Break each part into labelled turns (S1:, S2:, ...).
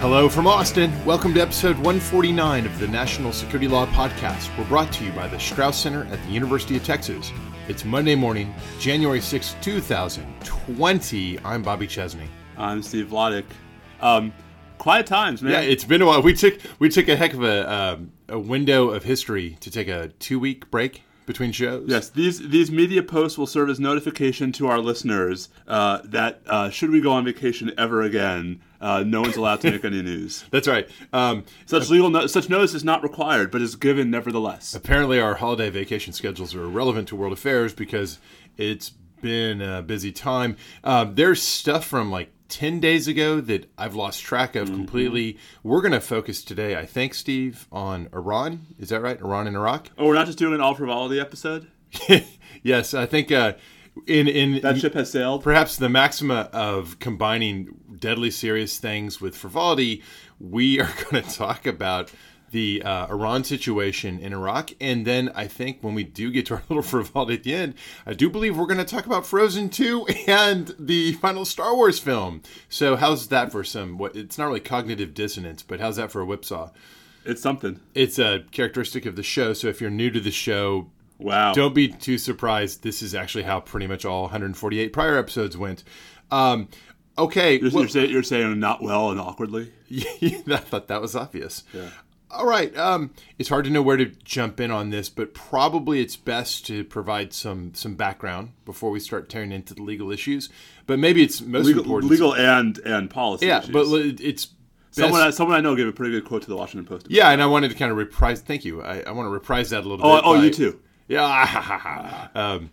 S1: Hello from Austin. Welcome to episode 149 of the National Security Law Podcast. We're brought to you by the Strauss Center at the University of Texas. It's Monday morning, January 6, 2020. I'm Bobby Chesney.
S2: I'm Steve Vladeck. Um, quiet times, man.
S1: Yeah, it's been a while. We took we took a heck of a um, a window of history to take a two week break between shows.
S2: Yes, these these media posts will serve as notification to our listeners uh, that uh, should we go on vacation ever again, uh, no one's allowed to make any news.
S1: That's right. Um,
S2: Such legal no- such notice is not required, but is given nevertheless.
S1: apparently, our holiday vacation schedules are irrelevant to world affairs because it's been a busy time. Um, there's stuff from like 10 days ago that I've lost track of completely. We're going to focus today, I think, Steve, on Iran. Is that right? Iran and Iraq?
S2: Oh, we're not just doing an all frivolity episode.
S1: yes, I think uh, in in
S2: That ship has sailed.
S1: perhaps the maxima of combining deadly serious things with frivolity, we are going to talk about the uh, Iran situation in Iraq, and then I think when we do get to our little frivolity at the end, I do believe we're going to talk about Frozen Two and the final Star Wars film. So how's that for some? What it's not really cognitive dissonance, but how's that for a whipsaw?
S2: It's something.
S1: It's a characteristic of the show. So if you're new to the show,
S2: Wow.
S1: don't be too surprised. This is actually how pretty much all 148 prior episodes went. Um, okay,
S2: You're,
S1: well-
S2: you're, say, you're saying not well and awkwardly.
S1: I thought that was obvious. Yeah. All right, um, it's hard to know where to jump in on this, but probably it's best to provide some some background before we start tearing into the legal issues. But maybe it's most
S2: Legal,
S1: important.
S2: legal and and policy.
S1: yeah,
S2: issues.
S1: but it's best,
S2: someone I, someone I know gave a pretty good quote to the Washington Post.
S1: yeah, and I wanted to kind of reprise. Thank you. I, I want to reprise that a little
S2: Oh,
S1: bit.
S2: oh,
S1: by-
S2: you too.
S1: Yeah. um,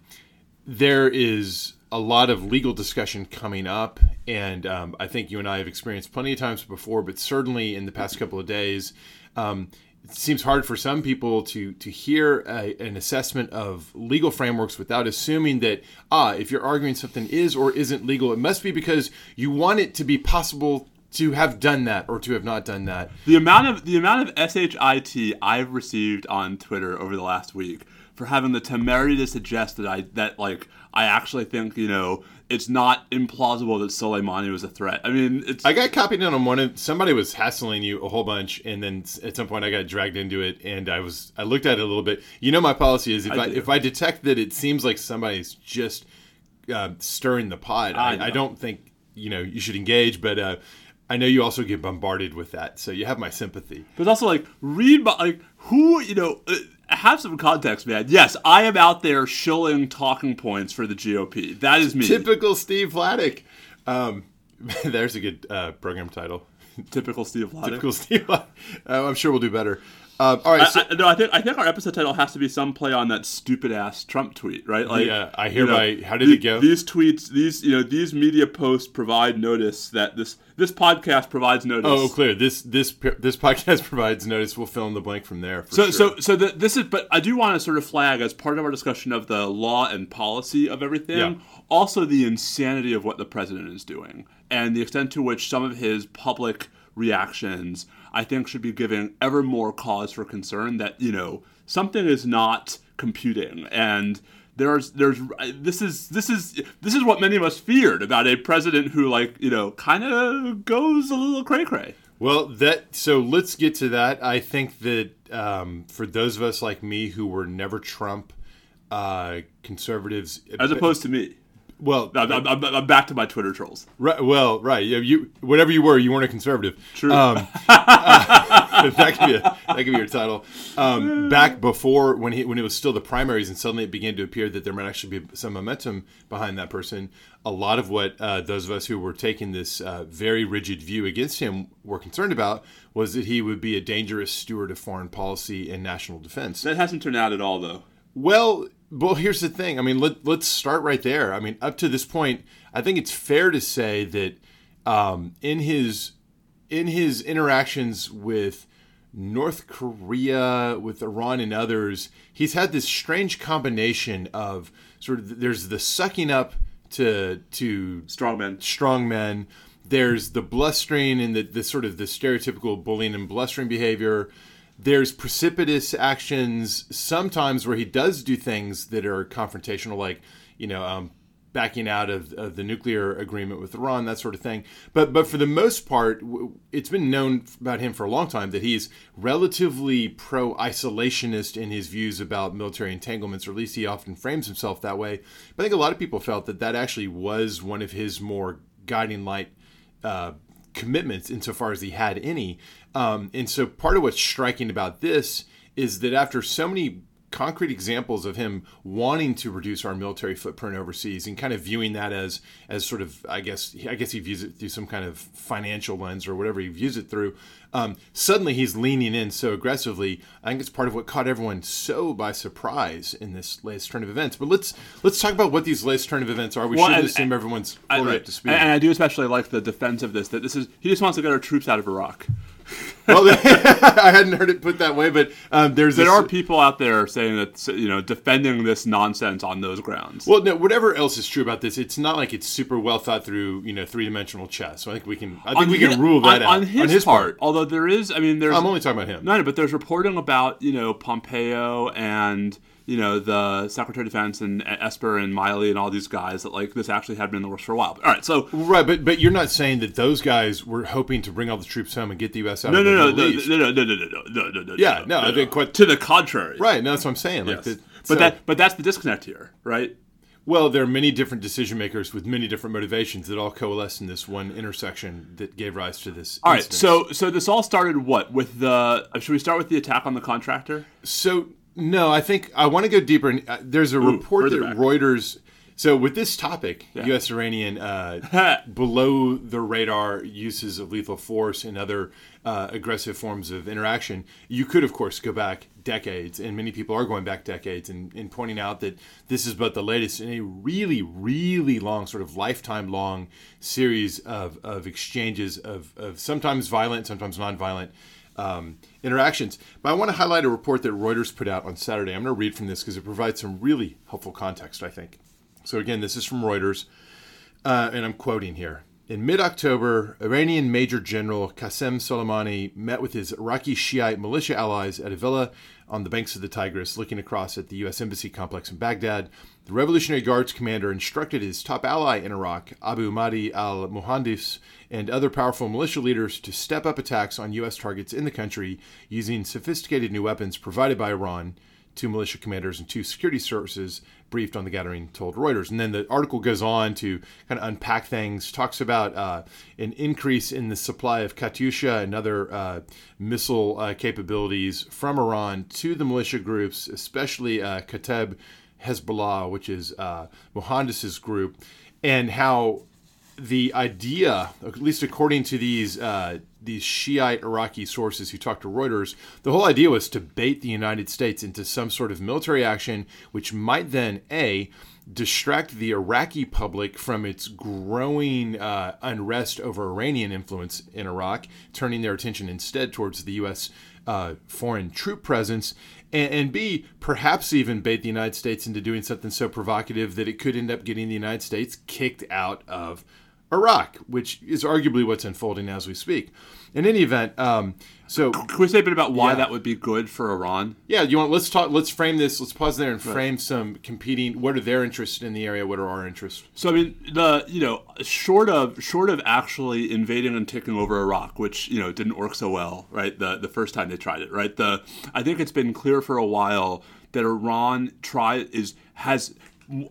S1: there is a lot of legal discussion coming up, and um, I think you and I have experienced plenty of times before, but certainly in the past couple of days, um, it seems hard for some people to to hear a, an assessment of legal frameworks without assuming that ah, if you're arguing something is or isn't legal, it must be because you want it to be possible to have done that or to have not done that.
S2: The amount of the amount of shit I've received on Twitter over the last week for having the temerity to suggest that I that like I actually think you know it's not implausible that Soleimani was a threat. I mean, it's
S1: I got copied in on one. Of, somebody was hassling you a whole bunch, and then at some point I got dragged into it, and I was I looked at it a little bit. You know, my policy is if I,
S2: I
S1: if I detect that it seems like somebody's just uh, stirring the pot,
S2: I
S1: I. I don't think you know you should engage. But uh, I know you also get bombarded with that, so you have my sympathy.
S2: but also like read my like who you know. Have some context, man. Yes, I am out there shilling talking points for the GOP. That is me.
S1: Typical Steve Vladeck. Um, there's a good uh, program title.
S2: Typical Steve Vladeck.
S1: Typical Steve. Vladeck. Uh, I'm sure we'll do better. Um, all right. So,
S2: I, I, no, I think I think our episode title has to be some play on that stupid ass Trump tweet, right? Like,
S1: Yeah, I
S2: you
S1: hereby- how did
S2: the-
S1: it go?
S2: These tweets, these you know, these media posts provide notice that this this podcast provides notice.
S1: Oh, clear. This this this podcast provides notice. We'll fill in the blank from there. For
S2: So,
S1: sure.
S2: so, so the, this is, but I do want to sort of flag as part of our discussion of the law and policy of everything,
S1: Yeah.
S2: also the insanity of what the president is doing and the extent to which some of his public reactions, I think, should be giving ever more cause for concern that you know something is not computing and. There's, there's, this is, this is, this is what many of us feared about a president who, like, you know, kind of goes a little cray cray.
S1: well, that so let's get to that. I think that um, for those of us like me who were never Trump uh, conservatives,
S2: As opposed to me,
S1: well,
S2: I'm, I'm, I'm back to my Twitter trolls.
S1: right, well, right. Yeah, you whatever you were, you weren't a conservative.
S2: True.
S1: Um, uh, that could be a, that could be your title. Um, back before when he when it was still the primaries, and suddenly it began to appear that there might actually be some momentum behind that person. A lot of what uh, those of us who were taking this uh, very rigid view against him were concerned about was that he would be a dangerous steward of foreign policy and national defense.
S2: That hasn't turned out at all, though.
S1: Well, well, here's the thing. I mean, let, let's start right there. I mean, up to this point, I think it's fair to say that um, in his in his interactions with North Korea, with Iran, and others, he's had this strange combination of sort of there's the sucking up to to strong
S2: Strongmen.
S1: strong men. There's the blustering and the, the sort of the stereotypical bullying and blustering behavior. There's precipitous actions sometimes where he does do things that are confrontational, like you know, um, backing out of, of, the nuclear agreement with Iran, that sort of thing. But but for the most part, it's been known about him for a long time that he's relatively pro isolationist in his views about military entanglements, or at least he often frames himself that way. But I think a lot of people felt that that actually was one of his more guiding light. Uh, commitments insofar as he had any. Um, and so part of what's striking about this is that after so many concrete examples of him wanting to reduce our military footprint overseas and kind of viewing that as as sort of I guess I guess he views it through some kind of financial lens or whatever he views it through. Um, suddenly he's leaning in so aggressively. I think it's part of what caught everyone so by surprise in this latest turn of events. But let's let's talk about what these latest turn of events are. We well, should and, assume everyone's fully up to speed.
S2: And, and I do especially like the defense of this that this is he just wants to get our troops out of Iraq
S1: well, I hadn't heard it put that way, but um, there's
S2: there this, are people out there saying that you know defending this nonsense on those grounds.
S1: Well, no, whatever else is true about this, it's not like it's super well thought through, you know, three dimensional chess. So I think we can, I think on we his, can rule that
S2: on,
S1: out
S2: on his, on his part, part, Although there is, I mean, there's.
S1: I'm only talking about him.
S2: No, no, but there's reporting about you know Pompeo and you know the Secretary of Defense and Esper and Milley and all these guys that like this actually had been in the works for a while. But, all right, so
S1: right, but but you're not saying that those guys were hoping to bring all the troops home and get the U.S. out
S2: no,
S1: of
S2: no,
S1: the
S2: no,
S1: Middle
S2: no, no, no, no, no, no, no, no, no,
S1: yeah, no,
S2: no,
S1: I think quite,
S2: to the contrary.
S1: Right, no, that's what I'm saying. Like
S2: yes.
S1: the,
S2: but so, that but that's the disconnect here, right?
S1: Well, there are many different decision makers with many different motivations that all coalesce in this one intersection that gave rise to this.
S2: All instance. right, so so this all started what with the? Should we start with the attack on the contractor?
S1: So no, I think I want to go deeper. And uh, there's a Ooh, report that back. Reuters. So with this topic, yeah. U.S. Iranian uh, below the radar uses of lethal force and other uh, aggressive forms of interaction, you could of course go back decades, and many people are going back decades, and, and pointing out that this is but the latest in a really, really long, sort of lifetime long series of, of exchanges of, of sometimes violent, sometimes nonviolent um, interactions. But I want to highlight a report that Reuters put out on Saturday. I'm going to read from this because it provides some really helpful context, I think. So, again, this is from Reuters, uh, and I'm quoting here. In mid October, Iranian Major General Qasem Soleimani met with his Iraqi Shiite militia allies at a villa on the banks of the Tigris, looking across at the U.S. Embassy complex in Baghdad. The Revolutionary Guards commander instructed his top ally in Iraq, Abu Mahdi al Muhandis, and other powerful militia leaders to step up attacks on U.S. targets in the country using sophisticated new weapons provided by Iran. Two militia commanders and two security services briefed on the gathering told Reuters. And then the article goes on to kind of unpack things, talks about uh, an increase in the supply of Katyusha and other uh, missile uh, capabilities from Iran to the militia groups, especially uh, Kataib Hezbollah, which is uh, group, and how the idea, at least according to these uh, these Shiite Iraqi sources who talked to Reuters, the whole idea was to bait the United States into some sort of military action, which might then a distract the Iraqi public from its growing uh, unrest over Iranian influence in Iraq, turning their attention instead towards the U.S. Uh, foreign troop presence, and, and, B, perhaps even bait the United States into doing something so provocative that it could end up getting the United States kicked out of Iraq, which is arguably what's unfolding as we speak. In any event, um, so
S2: can we say a bit about why yeah. that would be good for Iran?
S1: Yeah, you want let's talk. Let's frame this. Let's pause there and frame right. some competing. What are their interests in the area? What are our interests?
S2: So I mean, the you know, short of short of actually invading and taking over Iraq, which you know didn't work so well, right? The the first time they tried it, right? The I think it's been clear for a while that Iran try is has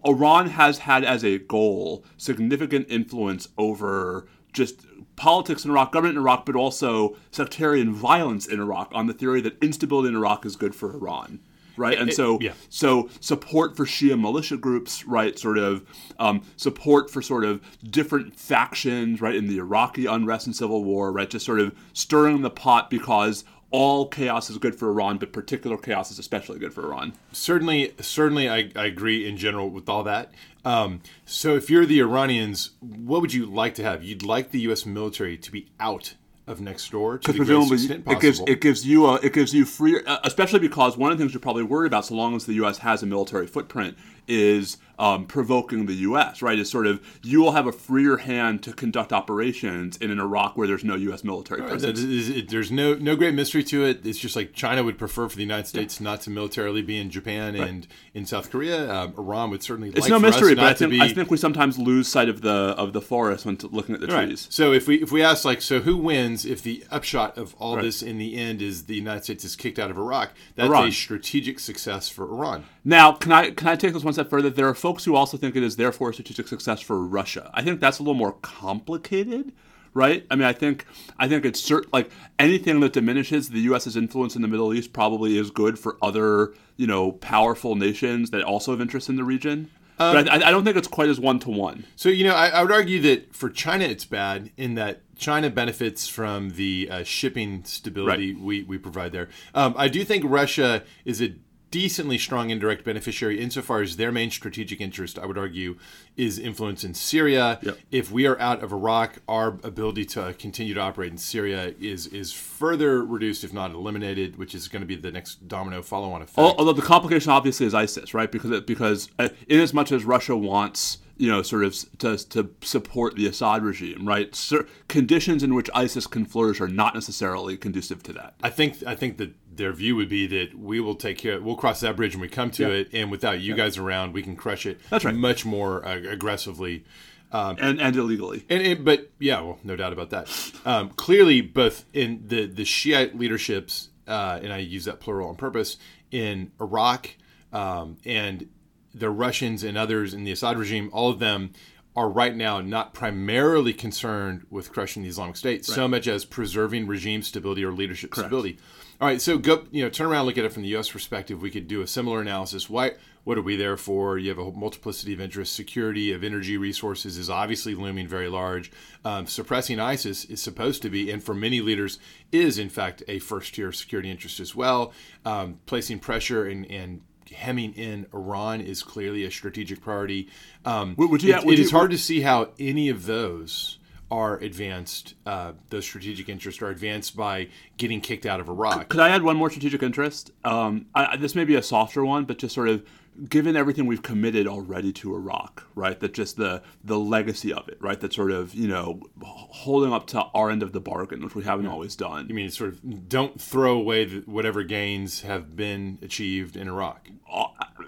S2: Iran has had as a goal significant influence over just politics in Iraq, government in Iraq, but also sectarian violence in Iraq on the theory that instability in Iraq is good for Iran. Right, and so yeah. so support for Shia militia groups, right? Sort of um, support for sort of different factions, right, in the Iraqi unrest and civil war, right? Just sort of stirring the pot because all chaos is good for Iran, but particular chaos is especially good for Iran.
S1: Certainly, certainly, I, I agree in general with all that. Um, so, if you're the Iranians, what would you like to have? You'd like the U.S. military to be out of next door to the greatest extent possible.
S2: It gives it gives you a, it gives you free, uh, especially because one of the things you're probably worried about, so long as the U.S. has a military footprint, is um, provoking the U.S. Right? Is sort of you will have a freer hand to conduct operations in an Iraq where there's no U.S. military presence.
S1: There's no no great mystery to it. It's just like China would prefer for the United States not to militarily be in Japan right. and in South Korea. Um, Iran would certainly.
S2: It's
S1: like
S2: no mystery, but I
S1: think,
S2: be... I think we sometimes lose sight of the of the forest when looking at the
S1: right.
S2: trees.
S1: So if we if we ask like so who wins if the upshot of all right. this in the end is the United States is kicked out of Iraq, that's Iran. a strategic success for Iran.
S2: Now, can I can I take this one step further? There are folks who also think it is therefore a strategic success for Russia. I think that's a little more complicated right? I mean, I think I think it's certain like anything that diminishes the U.S.'s influence in the Middle East probably is good for other you know powerful nations that also have interest in the region. Um, but I, I, don't think it's quite as one to one.
S1: So you know, I, I, would argue that for China, it's bad in that China benefits from the uh, shipping stability right. we, we provide there. Um, I do think Russia is a decently strong indirect beneficiary insofar as their main strategic interest, I would argue, is influence in Syria. Yep. If we are out of Iraq, our ability to continue to operate in Syria is is further reduced, if not eliminated, which is going to be the next domino follow-on effect.
S2: Although the complication obviously is ISIS, right? Because it, because uh, in as much as Russia wants you know, sort of to, to support the Assad regime, right? Sir, conditions in which ISIS can flourish are not necessarily conducive to that.
S1: I think I think that their view would be that we will take care, we'll cross that bridge when we come to yeah. it, and without you yeah. guys around, we can crush it.
S2: That's right.
S1: Much more uh, aggressively.
S2: Um, and and illegally.
S1: And it, but yeah, well, no doubt about that. Um, clearly, both in the the Shiite leaderships, uh, and I use that plural on purpose, in Iraq um, and the Russians and others in the Assad regime, all of them are right now not primarily concerned with crushing the Islamic State right. so much as preserving regime stability or leadership Correct. stability. All right, so go you know turn around, look at it from the U.S. perspective. We could do a similar analysis. Why? What are we there for? You have a multiplicity of interests. Security of energy resources is obviously looming very large. Um, suppressing ISIS is supposed to be, and for many leaders, is in fact a first tier security interest as well. Um, placing pressure and, and hemming in Iran is clearly a strategic priority. Um, would you, it, would it you, is hard to see how any of those are advanced. Uh, those strategic interests are advanced by getting kicked out of Iraq.
S2: Could I add one more strategic interest? Um, I, this may be a softer one, but just sort of given everything we've committed already to Iraq, right? That just the the legacy of it, right? That sort of you know holding up to our end of the bargain, which we haven't yeah. always done.
S1: You mean sort of don't throw away the, whatever gains have been achieved in Iraq?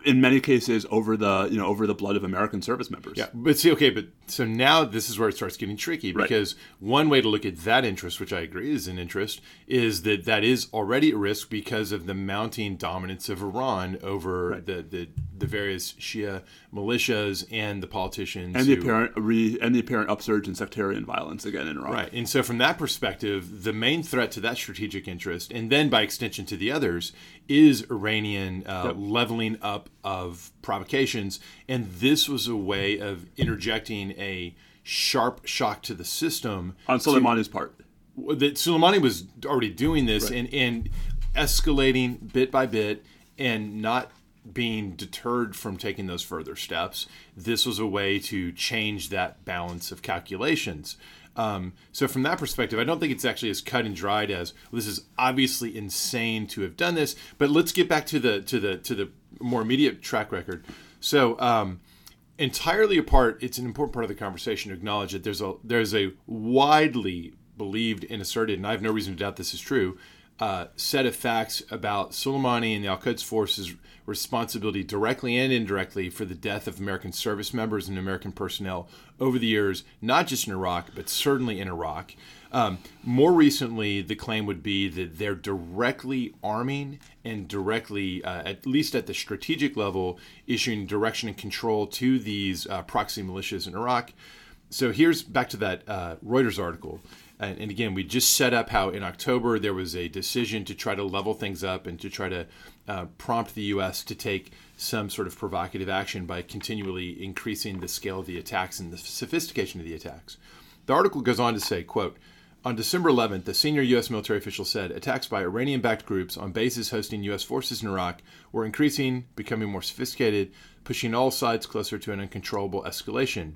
S2: In many cases, over the you know over the blood of American service members.
S1: Yeah, but see, okay, but so now this is where it starts getting tricky because right. one way to look at that interest, which I agree is an interest, is that that is already at risk because of the mounting dominance of Iran over right. the the the various Shia militias and the politicians
S2: and the who, apparent re, and the apparent upsurge in sectarian violence again in Iran.
S1: Right, and so from that perspective, the main threat to that strategic interest, and then by extension to the others, is Iranian uh, yep. leveling up of provocations, and this was a way of interjecting a sharp shock to the system
S2: on Soleimani's part.
S1: That Soleimani was already doing this right. and and escalating bit by bit and not being deterred from taking those further steps, this was a way to change that balance of calculations. Um, so from that perspective, I don't think it's actually as cut and dried as well, this is obviously insane to have done this. But let's get back to the to the to the more immediate track record. So um, entirely apart, it's an important part of the conversation to acknowledge that there's a there's a widely believed and asserted, and I have no reason to doubt this is true, uh, set of facts about Soleimani and the Al Quds forces responsibility directly and indirectly for the death of American service members and American personnel over the years, not just in Iraq, but certainly in Iraq. Um, more recently, the claim would be that they're directly arming and directly, uh, at least at the strategic level, issuing direction and control to these uh, proxy militias in Iraq. So here's back to that uh, Reuters article. And, and, again, we just set up how in October there was a decision to try to level things up and to try to uh, prompt the U.S. to take some sort of provocative action by continually increasing the scale of the attacks and the sophistication of the attacks. The article goes on to say, quote, on December 11th, a senior U.S. military official said attacks by Iranian backed groups on bases hosting U.S. forces in Iraq were increasing, becoming more sophisticated, pushing all sides closer to an uncontrollable escalation.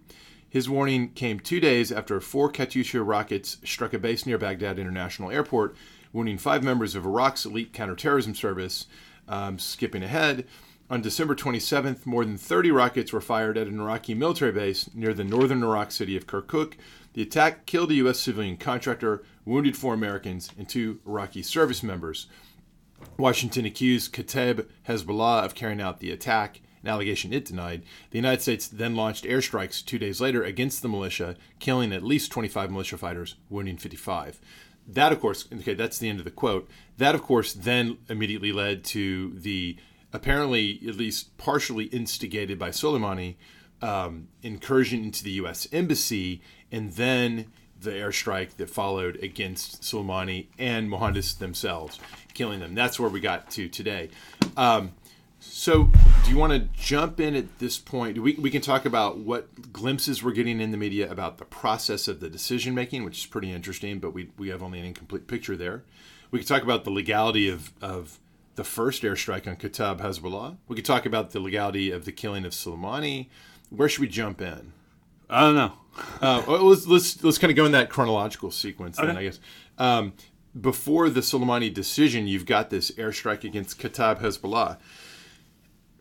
S1: His warning came two days after four Katyusha rockets struck a base near Baghdad International Airport, wounding five members of Iraq's elite counterterrorism service. Um, skipping ahead, On December 27th, more than 30 rockets were fired at an Iraqi military base near the northern Iraq city of Kirkuk. The attack killed a U.S. civilian contractor, wounded four Americans, and two Iraqi service members. Washington accused Kataib Hezbollah of carrying out the attack, an allegation it denied. The United States then launched airstrikes two days later against the militia, killing at least 25 militia fighters, wounding 55. That, of course, okay, that's the end of the quote. That, of course, then immediately led to the apparently, at least partially instigated by Soleimani, um, incursion into the U.S. embassy, and then the airstrike that followed against Soleimani and Muhandis themselves, killing them. That's where we got to today. Um, so, do you want to jump in at this point? We, we can talk about what glimpses we're getting in the media about the process of the decision making, which is pretty interesting, but we, we have only an incomplete picture there. We can talk about the legality of, of the first airstrike on Kataib Hezbollah. We could talk about the legality of the killing of Soleimani. Where should we jump in?
S2: I don't know.
S1: Uh, well, let's let's let's kind of go in that chronological sequence then,
S2: Okay.
S1: I guess. Um, before the Soleimani decision, you've got this airstrike against Kataib Hezbollah.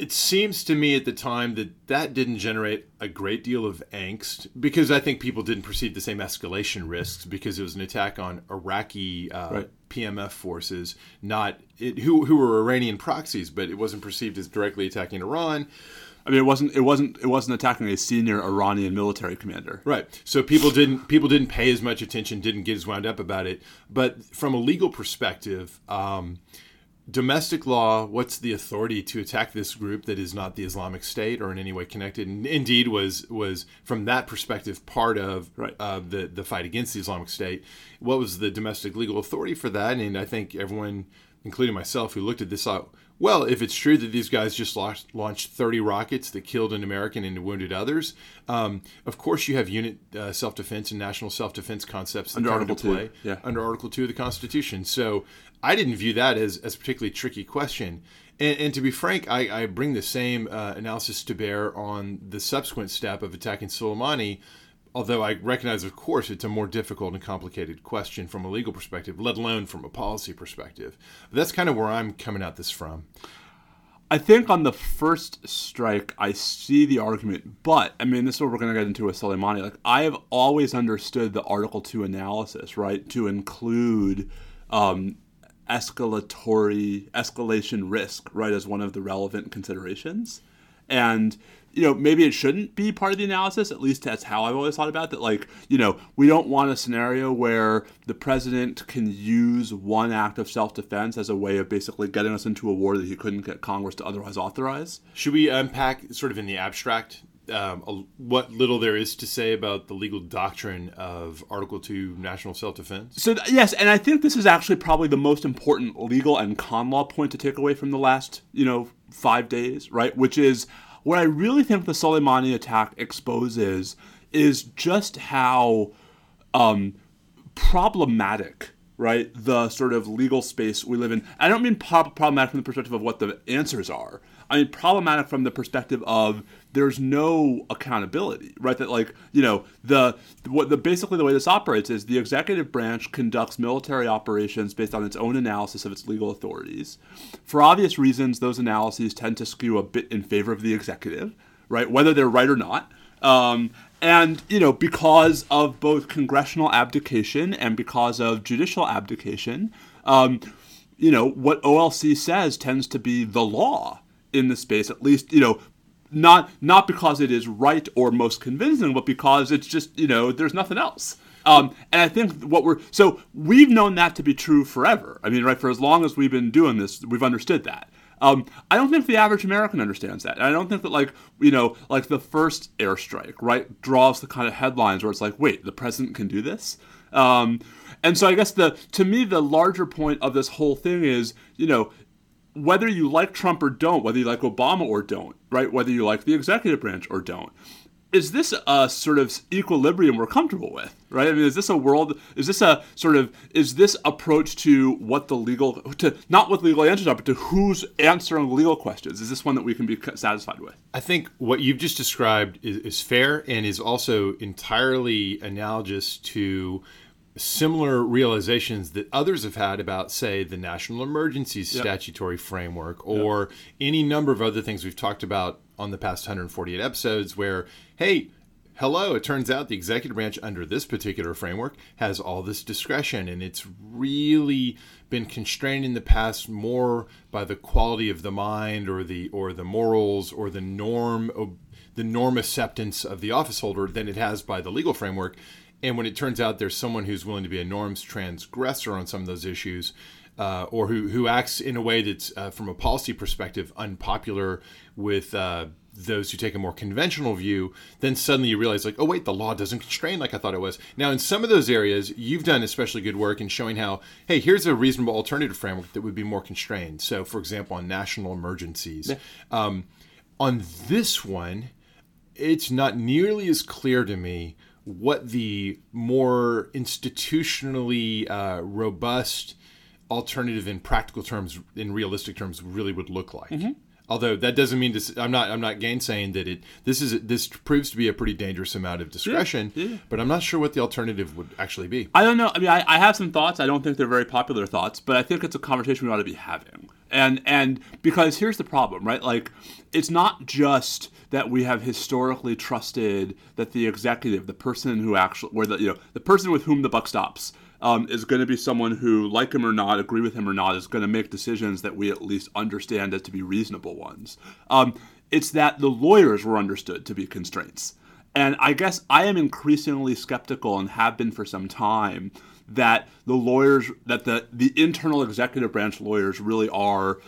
S1: It seems to me at the time that that didn't generate a great deal of angst because I think people didn't perceive the same escalation risks because it was an attack on Iraqi uh,
S2: Right.
S1: PMF forces, not it, who who were Iranian proxies, but it wasn't perceived as directly attacking Iran.
S2: I mean, it wasn't. It wasn't. It wasn't attacking a senior Iranian military commander.
S1: Right. So people didn't people didn't pay as much attention, didn't get as wound up about it. But from a legal perspective, um, domestic law, what's the authority to attack this group that is not the Islamic State or in any way connected? And indeed, was was from that perspective part of
S2: Right.
S1: uh, the the fight against the Islamic State. What was the domestic legal authority for that? And I think everyone, including myself, who looked at this, thought, well, if it's true that these guys just launched, launched 30 rockets that killed an American and wounded others, um, of course you have unit uh, self defense and national self defense concepts that
S2: Under
S1: come into
S2: Article two, yeah.
S1: under Article 2 of the Constitution. So I didn't view that as, as a particularly tricky question. And, and to be frank, I, I bring the same uh, analysis to bear on the subsequent step of attacking Soleimani, although I recognize, of course, it's a more difficult and complicated question from a legal perspective, let alone from a policy perspective. But that's kind of where I'm coming at this from.
S2: I think on the first strike, I see the argument, but I mean, this is what we're going to get into with Soleimani. Like, I have always understood the Article Two analysis, right, to include um, escalatory escalation risk, right, as one of the relevant considerations, and you know maybe it shouldn't be part of the analysis. At least that's how I've always thought about that. Like, you know, we don't want a scenario where the president can use one act of self-defense as a way of basically getting us into a war that he couldn't get Congress to otherwise authorize.
S1: Should we unpack, sort of in the abstract, um, a- what little there is to say about the legal doctrine of Article 2 national self defense?
S2: So yes, and I think this is actually probably the most important legal and con law point to take away from the last, you know, five days, right? Which is what I really think the Soleimani attack exposes is just how um, problematic, right, the sort of legal space we live in. I don't mean prob- problematic from the perspective of what the answers are. I mean problematic from the perspective of there's no accountability, right? That like you know the what the basically the way this operates is the executive branch conducts military operations based on its own analysis of its legal authorities. For obvious reasons, those analyses tend to skew a bit in favor of the executive, right? Whether they're right or not. Um, and you know because of both congressional abdication and because of judicial abdication, um, you know what OLC says tends to be the law in the space. At least you know not not because it is right or most convincing, but because it's just you know there's nothing else. Um, and I think what we're so we've known that to be true forever. I mean, right for as long as we've been doing this, we've understood that. Um, I don't think the average American understands that. And I don't think that like you know like the first airstrike right draws the kind of headlines where it's like, wait, the president can do this. Um, and so I guess the to me the larger point of this whole thing is you know whether you like Trump or don't, whether you like Obama or don't, right? Whether you like the executive branch or don't. Is this a sort of equilibrium we're comfortable with, right? I mean, is this a world? Is this a sort of is this approach to what the legal to not what the legal answers are, but to who's answering legal questions? Is this one that we can be satisfied with?
S1: I think what you've just described is, is fair and is also entirely analogous to similar realizations that others have had about, say, the national emergencies
S2: Yep.
S1: statutory framework or any number of other things we've talked about on the past 148 episodes where, hey, hello, it turns out the executive branch under this particular framework has all this discretion and it's really been constrained in the past more by the quality of the mind or the or the morals or the norm the norm acceptance of the office holder than it has by the legal framework and when it turns out there's someone who's willing to be a norms transgressor on some of those issues, uh, or who, who acts in a way that's, uh, from a policy perspective, unpopular with uh, those who take a more conventional view, then suddenly you realize, like, oh, wait, the law doesn't constrain like I thought it was. Now, in some of those areas, you've done especially good work in showing how, hey, here's a reasonable alternative framework that would be more constrained. So, for example, on national emergencies. Um, on this one, it's not nearly as clear to me what the more institutionally uh, robust alternative in practical terms, in realistic terms, really would look like. Although that doesn't mean to, I'm not I'm not gainsaying that it this is this proves to be a pretty dangerous amount of discretion, but I'm not sure what the alternative would actually be.
S2: I don't know. I mean, I, I have some thoughts. I don't think they're very popular thoughts, but I think it's a conversation we ought to be having. And and because here's the problem, right? Like, it's not just that we have historically trusted that the executive, the person who actually, where the you know the person with whom the buck stops, um, is going to be someone who, like him or not, agree with him or not, is going to make decisions that we at least understand as to be reasonable ones. Um, it's that the lawyers were understood to be constraints. And I guess I am increasingly skeptical and have been for some time that the lawyers, that the, the internal executive branch lawyers really are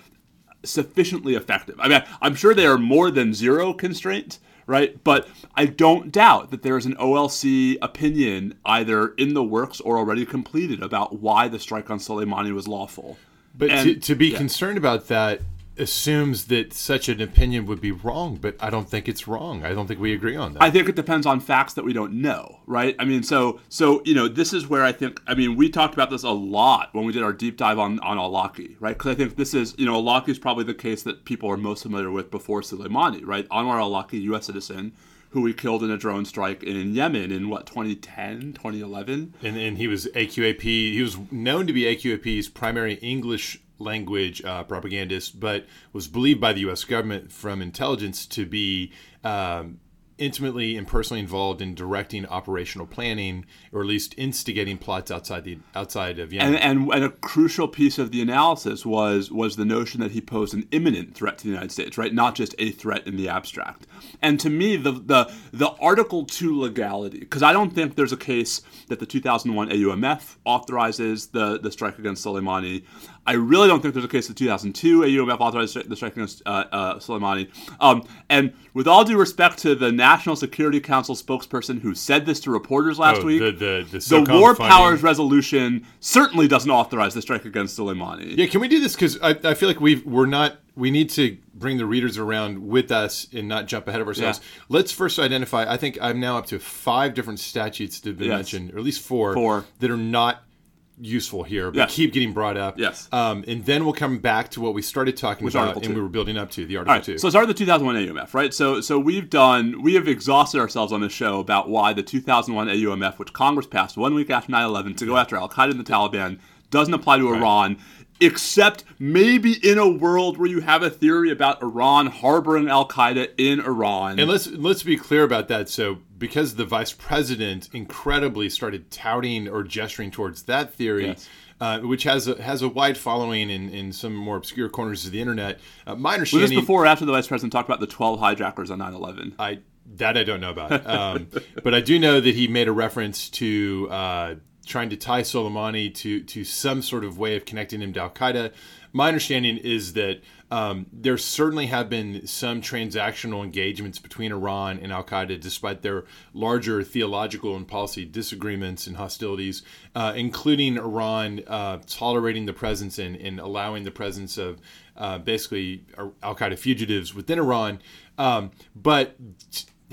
S2: sufficiently effective. I mean, I'm sure they are more than zero constraint, right? But I don't doubt that there is an OLC opinion either in the works or already completed about why the strike on Soleimani was lawful.
S1: But
S2: And-
S1: to, to be
S2: yeah.
S1: concerned about that assumes that such an opinion would be wrong, but I don't think it's wrong. I don't think we agree on that.
S2: I think it depends on facts that we don't know, right? I mean, so so you know, this is where I think. I mean, we talked about this a lot when we did our deep dive on on Awlaki, right? Because I think this is you know, Awlaki is probably the case that people are most familiar with before Soleimani, right? Anwar Awlaki, U.S. citizen, who we killed in a drone strike in Yemen in what 2010, 2011.
S1: and, and he was AQAP. He was known to be AQAP's primary English language uh, propagandist, but was believed by the U.S. government from intelligence to be um, intimately and personally involved in directing operational planning, or at least instigating plots outside the outside of Yemen.
S2: And, and and a crucial piece of the analysis was was the notion that he posed an imminent threat to the United States, right? Not just a threat in the abstract. And to me, the the the Article Two legality, because I don't think there's a case that the 2001 AUMF authorizes the the strike against Soleimani. I really don't think there's a case of 2002 AUMF authorized the strike against uh, uh, Soleimani. Um, and with all due respect to the National Security Council spokesperson who said this to reporters last
S1: Oh,
S2: week,
S1: the the the,
S2: the
S1: so-called
S2: War
S1: funding-
S2: Powers Resolution certainly doesn't authorize the strike against Soleimani.
S1: Yeah, can we do this? Because I, I feel like we've we're not we need to bring the readers around with us and not jump ahead of ourselves.
S2: Yeah.
S1: Let's first identify. I think I'm now up to five different statutes that have been
S2: Yes.
S1: mentioned, or at least four,
S2: Four.
S1: that are not useful here, but
S2: Yes.
S1: keep getting brought up.
S2: Yes.
S1: Um, and then we'll come back to what we started talking
S2: Which
S1: about and
S2: two?
S1: we were building up to the article
S2: All right,
S1: two.
S2: so start the 2001 AUMF, right? So, so we've done, we have exhausted ourselves on this show about why the 2001 AUMF, which Congress passed one week after 9/11 to go after Al Qaeda and the Taliban, doesn't apply to Iran, except maybe in a world where you have a theory about Iran harboring Al Qaeda in Iran.
S1: And let's let's be clear about that. So, because the vice president incredibly started touting or gesturing towards that theory,
S2: Yes.
S1: uh, which has a, has a wide following in, in some more obscure corners of the internet. Uh, my
S2: was this before or after the vice president talked about the 12 hijackers on 9/11?
S1: I that I don't know about, um, but I do know that he made a reference to uh, trying to tie Soleimani to to some sort of way of connecting him to Al Qaeda. My understanding is that um, there certainly have been some transactional engagements between Iran and Al Qaeda, despite their larger theological and policy disagreements and hostilities, uh, including Iran uh, tolerating the presence and, and allowing the presence of uh, basically Al Qaeda fugitives within Iran. Um, but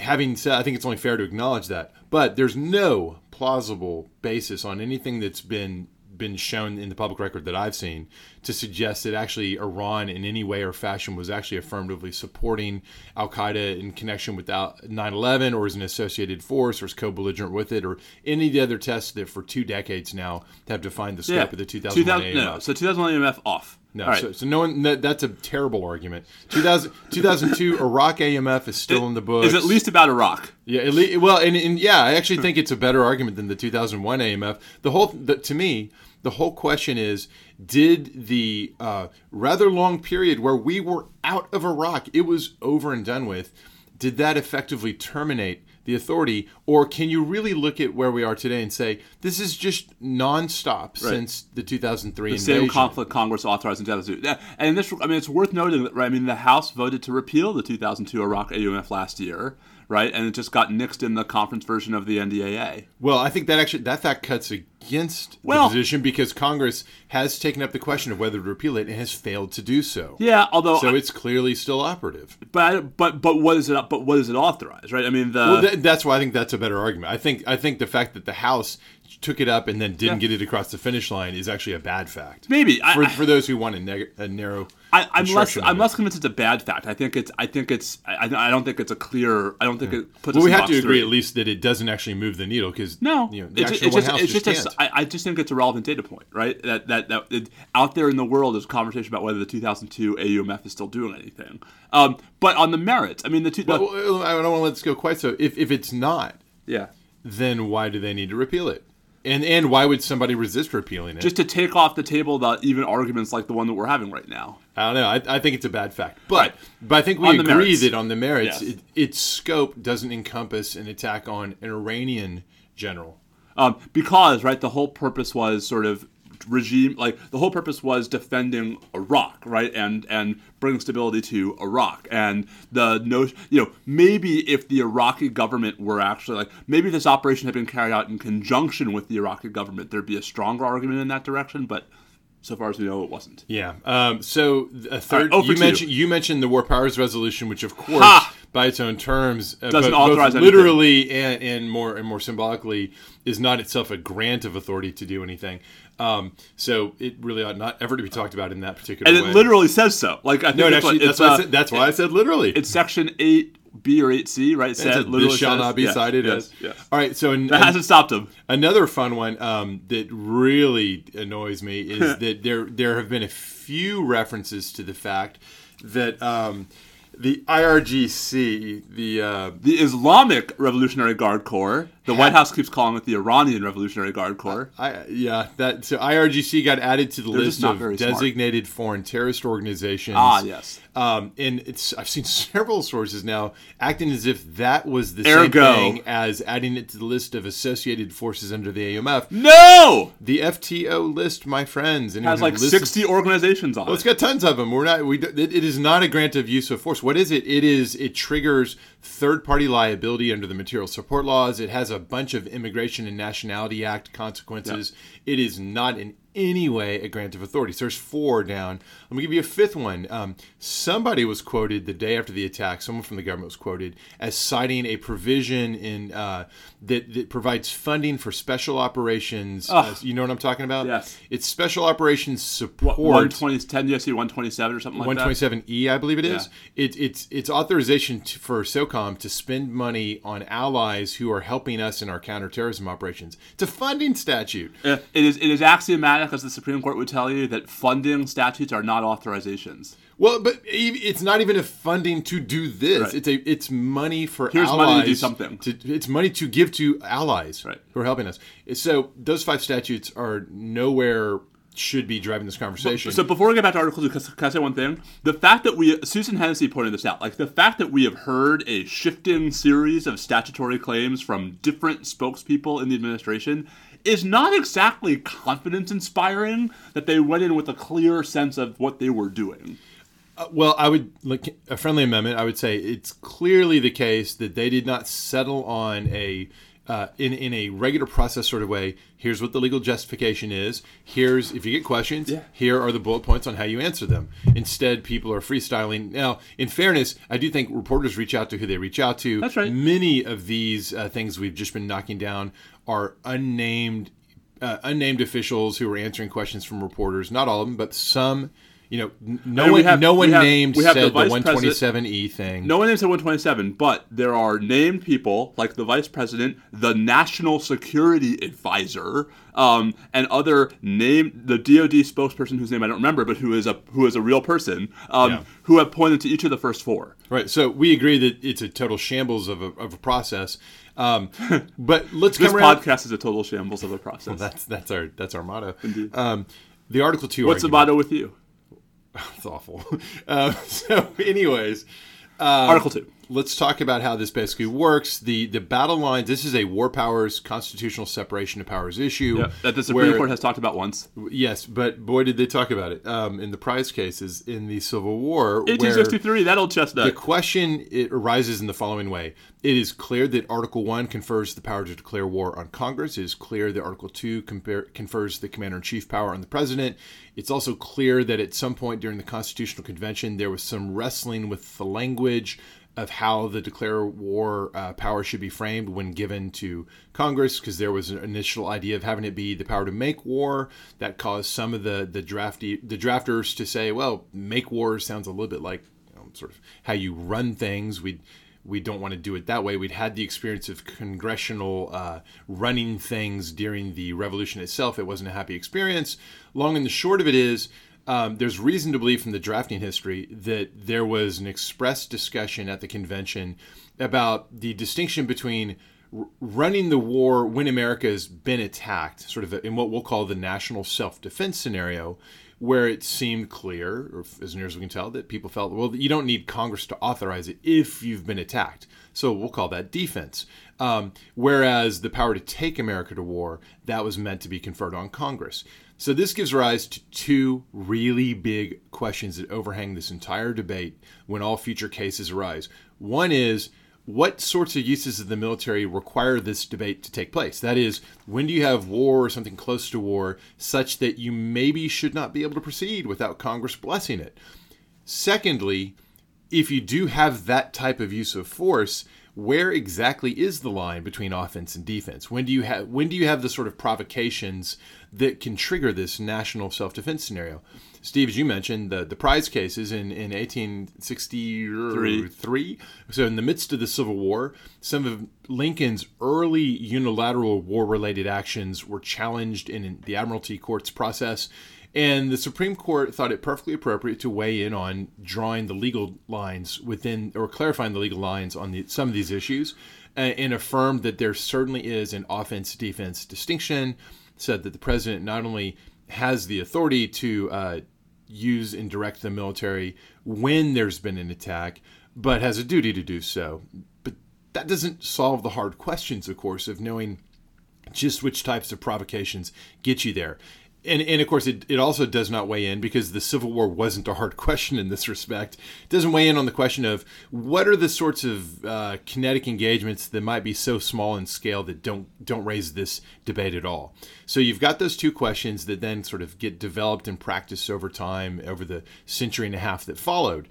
S1: having said, I think it's only fair to acknowledge that. But there's no plausible basis on anything that's been been shown in the public record that I've seen to suggest that actually Iran, in any way or fashion, was actually affirmatively supporting Al Qaeda in connection with 9 11 or as an associated force or as co belligerent with it or any of the other tests that for two decades now have defined the scope
S2: Yeah.
S1: of the 2001
S2: 2000 no, so 2001 AUMF off.
S1: No,
S2: right.
S1: so, so no one. That, that's a terrible argument. 2000, 2002 Iraq AUMF is still in the book.
S2: is at least about Iraq.
S1: Yeah, at le- well, and, and yeah, I actually think it's a better argument than the 2001 AUMF. The whole, the, to me, the whole question is: Did the uh, rather long period where we were out of Iraq, it was over and done with, did that effectively terminate the authority, or can you really look at where we are today and say this is just nonstop since the 2003
S2: Same
S1: invasion?
S2: conflict Congress authorized in 2002. And this, I mean, it's worth noting that, right? I mean, the House voted to repeal the 2002 Iraq AUMF last year, right? And it just got nixed in the conference version of the NDAA.
S1: Well, I think that actually that fact cuts against
S2: Well-
S1: the position because Congress has taken up the question of whether to repeal it and has failed to do so.
S2: Yeah, although,
S1: So it's clearly still operative.
S2: but but but what is it? But what is it authorized? Right? I mean, the
S1: Well, th- that's why I think that's a better argument. I think I think the fact that the House took it up and then didn't
S2: Yeah.
S1: get it across the finish line is actually a bad fact.
S2: maybe I,
S1: For,
S2: I-
S1: for those who want a, neg- a narrow,
S2: I, I'm less. I'm less convinced it's a bad fact. I think it's. I think it's. I, I don't think it's a clear. I don't think it puts.
S1: Well, we have to agree
S2: three.
S1: at least that it doesn't actually move the needle because
S2: No,
S1: you know, the
S2: it's,
S1: actual
S2: it's just, it's
S1: just,
S2: just, a. I, I just think it's a relevant data point, right? That that that it, out there in the world is a conversation about whether the 2002 AUMF is still doing anything. Um, but on the merits, I mean, the two. the-
S1: Well, I don't want to let this go quite so. If if it's not,
S2: yeah,
S1: then why do they need to repeal it? And and why would somebody resist repealing it?
S2: just to take off the table the even arguments like the one that we're having right now.
S1: I don't know. I, I think it's a bad fact, but
S2: Right.
S1: but I think we
S2: On
S1: agree
S2: merits.
S1: that on the merits,
S2: Yes.
S1: it, its scope doesn't encompass an attack on an Iranian general.
S2: um, because right the whole purpose was sort of regime like the whole purpose was defending Iraq right and and bringing stability to Iraq and the no you know maybe if the Iraqi government were actually like maybe this operation had been carried out in conjunction with the Iraqi government there'd be a stronger argument in that direction but so far as we know it wasn't
S1: Yeah. Um, so a third,
S2: right,
S1: you mentioned you mentioned the War Powers Resolution, which of course,
S2: Ha!
S1: by its own terms, uh,
S2: Doesn't authorize
S1: literally and, and more and more symbolically, is not itself a grant of authority to do anything. Um, so it really ought not ever to be talked about in that particular
S2: and
S1: way.
S2: it literally says so like I think
S1: no,
S2: that's,
S1: actually,
S2: what,
S1: that's, why I
S2: uh,
S1: said, that's why I said literally.
S2: it's section 8 B or 8C right
S1: It
S2: said literally
S1: this shall
S2: says-
S1: not be cited
S2: yes,
S1: as.
S2: yes.
S1: All right. So an,
S2: that hasn't stopped him
S1: Another fun one um, that really annoys me is that there there have been a few references to the fact that um, the IRGC, the uh,
S2: the Islamic Revolutionary Guard Corps. The White House keeps calling it the Iranian Revolutionary Guard Corps.
S1: I, yeah, that so IRGC got added to the
S2: They're
S1: list of
S2: very smart.
S1: designated foreign terrorist organizations.
S2: Ah, yes.
S1: Um, and it's I've seen several sources now acting as if that was the
S2: Ergo.
S1: same thing as adding it to the list of associated forces under the AUMF.
S2: No,
S1: The FTO list, my friends, anyone
S2: has like sixty organizations on
S1: Well, it's
S2: it.
S1: got tons of them. We're not. We. It, it is not a grant of use of force. What is it? It is. It triggers third-party liability under the material support laws. It has a bunch of Immigration and Nationality Act consequences. It is not in any way a grant of authority. So there's four down. Let me give you a fifth one. Um, somebody was quoted the day after the attack. Someone from the government was quoted as citing a provision in uh, that that provides funding for special operations. Uh, you know what I'm talking about?
S2: Yes.
S1: It's special operations support.
S2: One twenty ten USC one twenty seven or something like that.
S1: 127E, I believe it is.
S2: Yeah.
S1: It, it's it's authorization to, for SOCOM to spend money on allies who are helping us in our counterterrorism operations. It's a funding statute.
S2: It is it is axiomatic, as the Supreme Court would tell you, that funding statutes are not authorizations.
S1: Well, but it's not even a funding to do this.
S2: Right.
S1: It's a it's money for
S2: Here's
S1: allies
S2: money to do something.
S1: to- it's money to give to allies
S2: Right.
S1: who are helping us. So those five statutes are nowhere should be driving this conversation.
S2: So before we get back to Article 2, can, can I say one thing? The fact that we, Susan Hennessy pointed this out, like the fact that we have heard a shifting series of statutory claims from different spokespeople in the administration is not exactly confidence inspiring that they went in with a clear sense of what they were doing.
S1: Uh, well, I would like a friendly amendment. I would say it's clearly the case that they did not settle on a uh, in in a regular process sort of way. Here's what the legal justification is. Here's if you get questions.
S2: Yeah.
S1: Here are the bullet points on how you answer them. Instead, people are freestyling. Now, in fairness, I do think reporters reach out to who they reach out to.
S2: That's right.
S1: Many of these uh, things we've just been knocking down are unnamed uh, unnamed officials who are answering questions from reporters. Not all of them, but some. You know, no
S2: And we
S1: one,
S2: have-
S1: no one
S2: have-
S1: named
S2: have the
S1: said the, 127e thing.
S2: No one named said 127, but there are named people like the vice president, the national security advisor, um, and other named the DoD spokesperson whose name I don't remember, but who is a who is a real person, um,
S1: Yeah.
S2: who have pointed to each of the first four.
S1: Right. So we agree that it's a total shambles of a, of a process. Um, but let's
S2: This
S1: come around.
S2: podcast is a total shambles of a process.
S1: That's that's our that's our motto. Um, the Article Two.
S2: What's the motto with you?
S1: It's awful. Uh, so, anyways,
S2: Article two.
S1: Let's talk about how this basically works. The the battle lines. This is a war powers constitutional separation of powers issue.
S2: Yeah, that the Supreme
S1: where-
S2: Court has talked about once.
S1: Yes, but boy, did they talk about it um, in the prize cases in the Civil War.
S2: 1863, that old chestnut.
S1: The question it arises in the following way: It is clear that Article One confers the power to declare war on Congress. It is clear that Article Two compare, confers the commander in chief power on the president. It's also clear that at some point during the Constitutional Convention there was some wrestling with the language of how the declare war uh, power should be framed when given to Congress, because there was an initial idea of having it be the power to make war. That caused some of the the drafty the drafters to say, well, make war sounds a little bit like you know, sort of how you run things. We we don't want to do it that way. We'd had the experience of congressional uh, running things during the revolution itself. It wasn't a happy experience. Long and the short of it is, um, there's reason to believe from the drafting history that there was an express discussion at the convention about the distinction between r- running the war when America has been attacked, sort of in what we'll call the national self defense scenario, where it seemed clear, or as near as we can tell, that people felt, well, you don't need Congress to authorize it if you've been attacked. So we'll call that defense. Um, whereas the power to take America to war, that was meant to be conferred on Congress. So this gives rise to two really big questions that overhang this entire debate when all future cases arise. One is, what sorts of uses of the military require this debate to take place? That is, when do you have war or something close to war such that you maybe should not be able to proceed without Congress blessing it? Secondly, if you do have that type of use of force, where exactly is the line between offense and defense? When do you have when do you have the sort of provocations that can trigger this national self-defense scenario? Steve, as you mentioned, the, the prize cases in, in 1863. So, in the midst of the Civil War, some of Lincoln's early unilateral war related actions were challenged in the Admiralty Court's process. And the Supreme Court thought it perfectly appropriate to weigh in on drawing the legal lines within, or clarifying the legal lines on the, some of these issues, uh, and affirmed that there certainly is an offense defense distinction. Said that the president not only has the authority to uh, use and direct the military when there's been an attack, but has a duty to do so. But that doesn't solve the hard questions, of course, of knowing just which types of provocations get you there. And, and of course, it, it also does not weigh in because the Civil War wasn't a hard question in this respect. It doesn't weigh in on the question of what are the sorts of uh, kinetic engagements that might be so small in scale that don't don't raise this debate at all. So you've got those two questions that then sort of get developed and practiced over time over the century and a half that followed.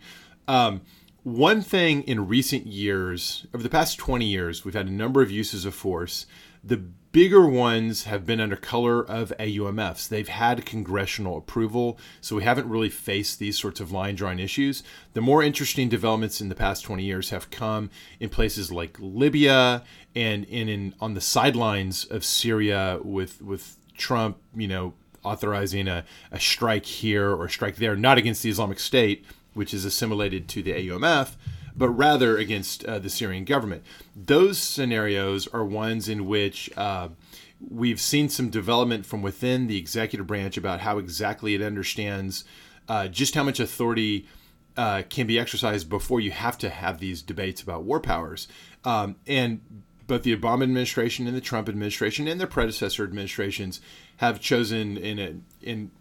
S1: Um, one thing in recent years, over the past 20 years, we've had a number of uses of force. The bigger ones have been under color of AUMFs. They've had congressional approval, so we haven't really faced these sorts of line drawing issues. The more interesting developments in the past 20 years have come in places like Libya and in, in on the sidelines of Syria with with Trump, you know, authorizing a, a strike here or a strike there, not against the Islamic State, which is assimilated to the AUMF, but rather against uh, the Syrian government. Those scenarios are ones in which uh, we've seen some development from within the executive branch about how exactly it understands uh, just how much authority uh, can be exercised before you have to have these debates about war powers. Um, and both the Obama administration and the Trump administration and their predecessor administrations have chosen in a in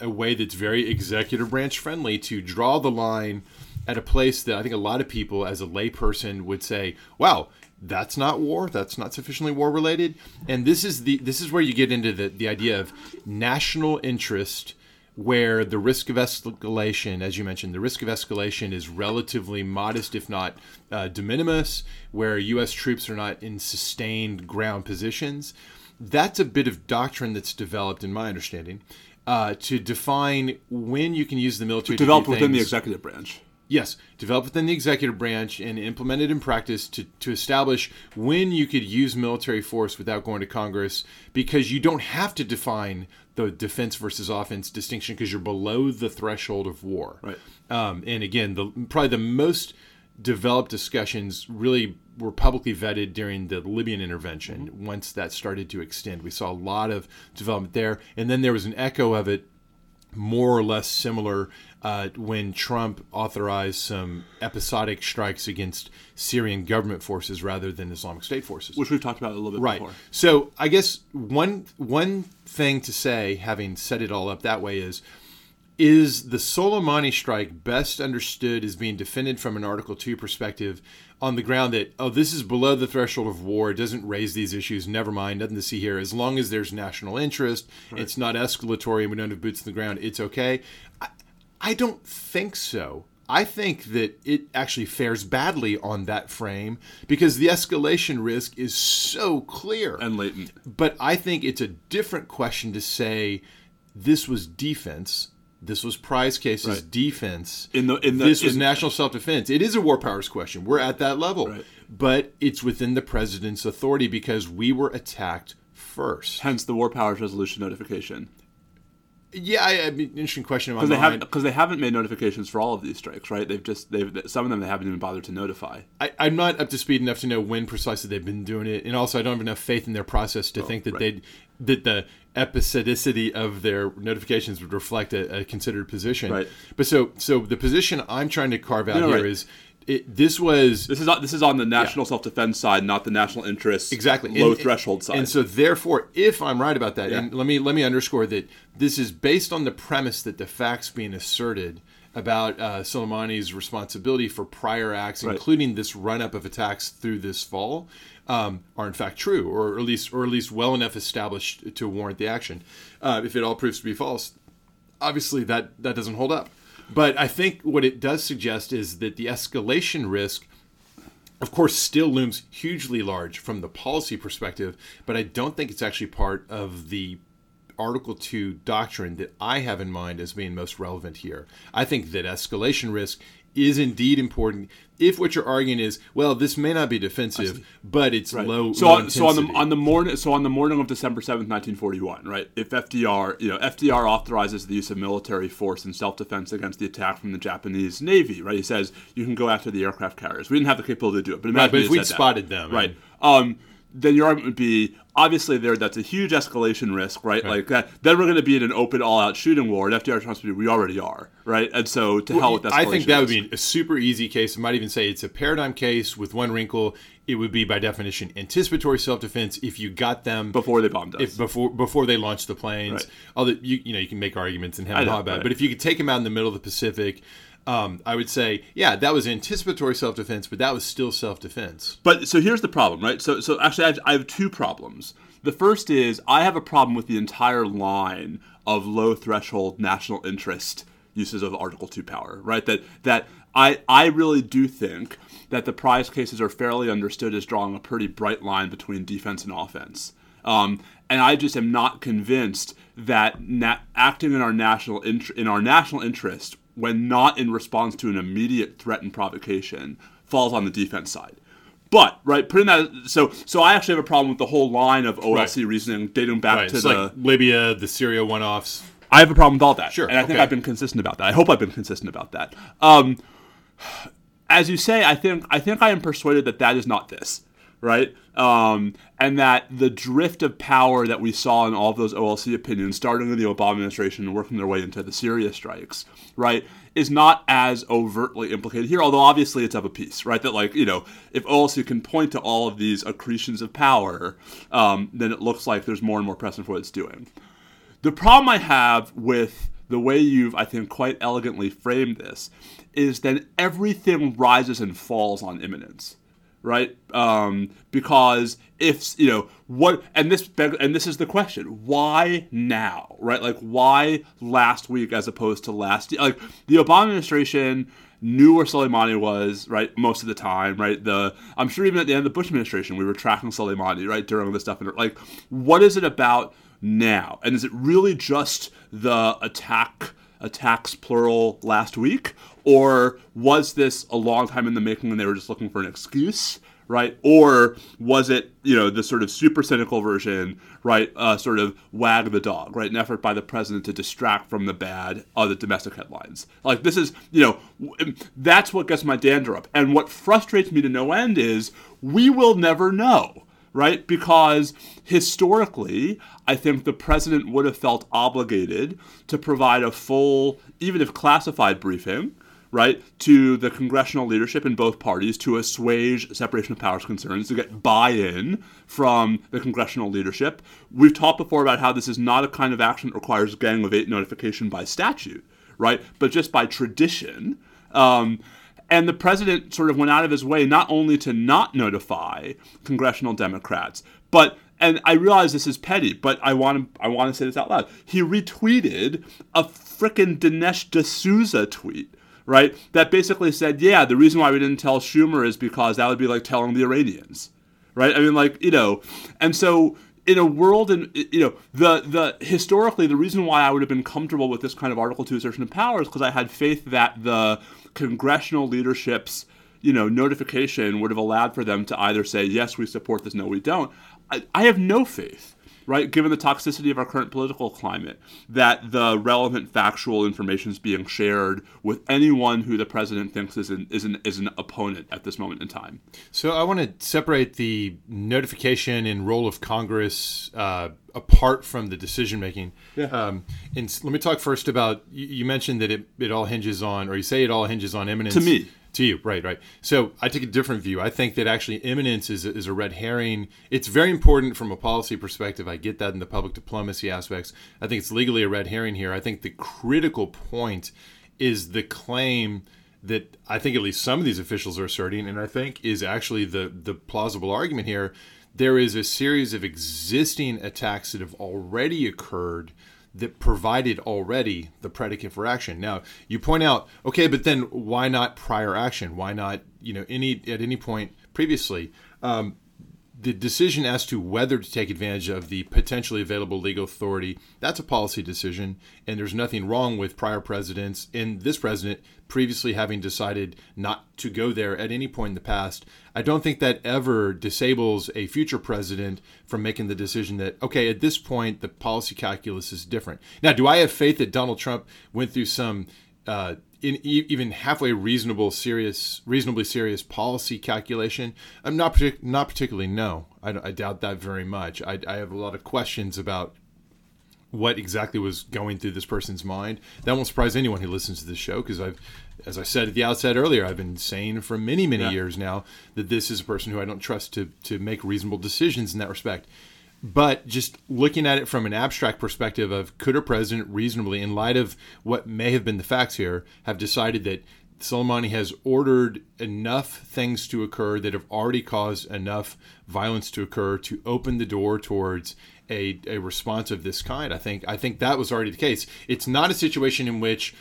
S1: a way that's very executive branch friendly to draw the line at a place that I think a lot of people, as a layperson, would say, "Wow, that's not war. That's not sufficiently war related." And this is the this is where you get into the the idea of national interest where the risk of escalation, as you mentioned, the risk of escalation is relatively modest, if not uh, de minimis, where U.S. troops are not in sustained ground positions. that's a bit of doctrine that's developed, in my understanding, uh, to define when you can use the military.
S2: Developed within the executive branch.
S1: Yes, developed within the executive branch and implemented in practice to, to establish when you could use military force without going to Congress because you don't have to define the defense versus offense distinction because you're below the threshold of war.
S2: Right.
S1: Um, and again, the probably the most developed discussions really were publicly vetted during the Libyan intervention. Once that started to extend, we saw a lot of development there, and then there was an echo of it more or less similar uh, when Trump authorized some episodic strikes against Syrian government forces rather than Islamic State forces.
S2: which we've talked about a little bit
S1: Right.
S2: before.
S1: So I guess one one thing to say, having set it all up that way, is is the Soleimani strike best understood as being defended from an Article Two perspective on the ground that oh this is below the threshold of war, it doesn't raise these issues, never mind, nothing to see here. As long as there's national interest, it's not escalatory, and we don't have boots on the ground, it's okay. I, I don't think so. I think that it actually fares badly on that frame because the escalation risk is so clear.
S2: And latent.
S1: But I think it's a different question to say this was defense. This was prize cases
S2: Right.
S1: defense.
S2: In the- in the-
S1: this was
S2: in-
S1: national self defense. It is a war powers question. We're at that level.
S2: Right.
S1: But it's within the president's authority because we were attacked first.
S2: Hence the War Powers Resolution notification.
S1: Yeah, I, I mean, interesting question
S2: Because they haven't because they haven't made notifications for all of these strikes, right? They've just they've some of them they haven't even bothered to notify.
S1: I, I'm not up to speed enough to know when precisely they've been doing it, and also I don't have enough faith in their process to oh, think that
S2: right.
S1: they that the episodicity of their notifications would reflect a, a considered position.
S2: Right.
S1: But so so the position I'm trying to carve out
S2: No,
S1: here
S2: right.
S1: is it, this was
S2: This is on, this is on the national self defense side, not the national interest
S1: exactly
S2: low
S1: And-
S2: threshold side.
S1: And so therefore, if I'm right about that,
S2: Yeah.
S1: and let me let me underscore that this is based on the premise that the facts being asserted about uh, Soleimani's responsibility for prior acts,
S2: Right.
S1: including this run up of attacks through this fall, um, are in fact true, or at least or at least well enough established to warrant the action. Uh, if it all proves to be false, obviously that that doesn't hold up. But I think what it does suggest is that the escalation risk of course, still looms hugely large from the policy perspective, but I don't think it's actually part of the Article 2 doctrine that I have in mind as being most relevant here. I think that escalation risk is indeed important if what you're arguing is, well, this may not be defensive, but it's
S2: Right.
S1: low.
S2: So,
S1: low
S2: on, so on the on the morning so on the morning of December seventh, nineteen forty one, right? If FDR, you know, FDR authorizes the use of military force in self defense against the attack from the Japanese Navy, right? He says you can go after the aircraft carriers. We didn't have the capability to do it, but imagine
S1: but if we'd
S2: said that.
S1: spotted them,
S2: right? Um, then your argument would be obviously there that's a huge escalation risk, right? Like that. Then we're going to be in an open, all-out shooting war. And FDR wants to be, we already are, right? And so to hell with escalation.
S1: I think that would be a super easy case. I might even say it's a paradigm case with one wrinkle. It would be by definition anticipatory self-defense if you got them
S2: before they bombed us.
S1: if before before they launched the planes.
S2: Right.
S1: Although you you know you can make arguments and have
S2: know,
S1: about
S2: right.
S1: but if you could take them out in the middle of the Pacific, um, I would say yeah that was anticipatory self-defense, but that was still self-defense.
S2: But so here's the problem, right? So so actually, I have, I have two problems. The first is I have a problem with the entire line of low threshold national interest uses of Article Two power, right? That that I I really do think that the prize cases are fairly understood as drawing a pretty bright line between defense and offense. Um, and I just am not convinced that na- acting in our national in our national interest when not in response to an immediate threat and provocation falls on the defense side. But right, putting that so so I actually have a problem with the whole line of OLC
S1: Right.
S2: reasoning dating back
S1: Right,
S2: to
S1: it's
S2: the.
S1: like Libya, the Syria one-offs.
S2: I have a problem with all that.
S1: Sure,
S2: and I think
S1: okay.
S2: I've been consistent about that. I hope I've been consistent about that. Um, as you say, I think I think I am persuaded that that is not this, right? Um, and that the drift of power that we saw in all of those OLC opinions, starting in the Obama administration and working their way into the Syria strikes, right, is not as overtly implicated here. Although obviously it's of a piece, right? That like you know, if OLC can point to all of these accretions of power, um, then it looks like there's more and more precedent for what it's doing. The problem I have with the way you've, I think, quite elegantly framed this is that everything rises and falls on imminence, right? Um, because if you know what, and this and this is the question: Why now, right? Like, why last week as opposed to last? Like, the Obama administration knew where Soleimani was, right, most of the time, right? The I'm sure even at the end of the Bush administration, we were tracking Soleimani, right, during this stuff. And like, what is it about now? And is it really just the attack? attacks plural last week or was this a long time in the making and they were just looking for an excuse right? Or was it, you know, the sort of super cynical version, right? Uh, sort of wag the dog, right? An effort by the president to distract from the bad of the domestic headlines. Like this is, you know, that's what gets my dander up. And what frustrates me to no end is we will never know. Right? Because historically, I think the president would have felt obligated to provide a full, even if classified briefing, right, to the congressional leadership in both parties to assuage separation of powers concerns, to get buy in from the congressional leadership. We've talked before about how this is not a kind of action that requires gang of eight notification by statute, right, but just by tradition. Um, and the president sort of went out of his way not only to not notify congressional Democrats, but and I realize this is petty, but I want to I want to say this out loud. He retweeted a frickin' Dinesh D'Souza tweet right? That basically said, yeah, the reason why we didn't tell Schumer is because that would be like telling the Iranians, right? I mean, like you know, and so in a world and you know the the historically the reason why I would have been comfortable with this kind of Article Two assertion of power is because I had faith that the congressional leadership's you know notification would have allowed for them to either say yes we support this no we don't. I, I have no faith right, given the toxicity of our current political climate, that the relevant factual information is being shared with anyone who the president thinks is an, is an, is an opponent at this moment in time.
S1: So I want to separate the notification and role of Congress uh, apart from the decision making.
S2: Yeah.
S1: Um, and let me talk first about you, you mentioned that it, it all hinges on, or you say it all hinges on imminence.
S2: To me.
S1: To you, right, right. So I take a different view. I think that actually imminence is, is a red herring. It's very important from a policy perspective. I get that in the public diplomacy aspects. I think it's legally a red herring here. I think the critical point is the claim that I think at least some of these officials are asserting, and I think is actually the the plausible argument here. There is a series of existing attacks that have already occurred that provided already the predicate for action. Now, you point out, okay, but then why not prior action? Why not, you know, any at any point previously? Um, the decision as to whether to take advantage of the potentially available legal authority that's a policy decision and there's nothing wrong with prior presidents and this president previously having decided not to go there at any point in the past. I don't think that ever disables a future president from making the decision that okay at this point the policy calculus is different. Now do i have faith that donald trump went through some uh, in even halfway reasonable, serious, reasonably serious policy calculation, I'm not partic- not particularly. No, I, I, doubt that very much. I, I have a lot of questions about what exactly was going through this person's mind. That won't surprise anyone who listens to this show because I've, as I said at the outset earlier, I've been saying for many many yeah. years now that this is a person who I don't trust to to make reasonable decisions in that respect. But just looking at it from an abstract perspective of could a president reasonably, in light of what may have been the facts here, have decided that Soleimani has ordered enough things to occur that have already caused enough violence to occur to open the door towards a, a response of this kind. I think I think that was already the case. It's not a situation in which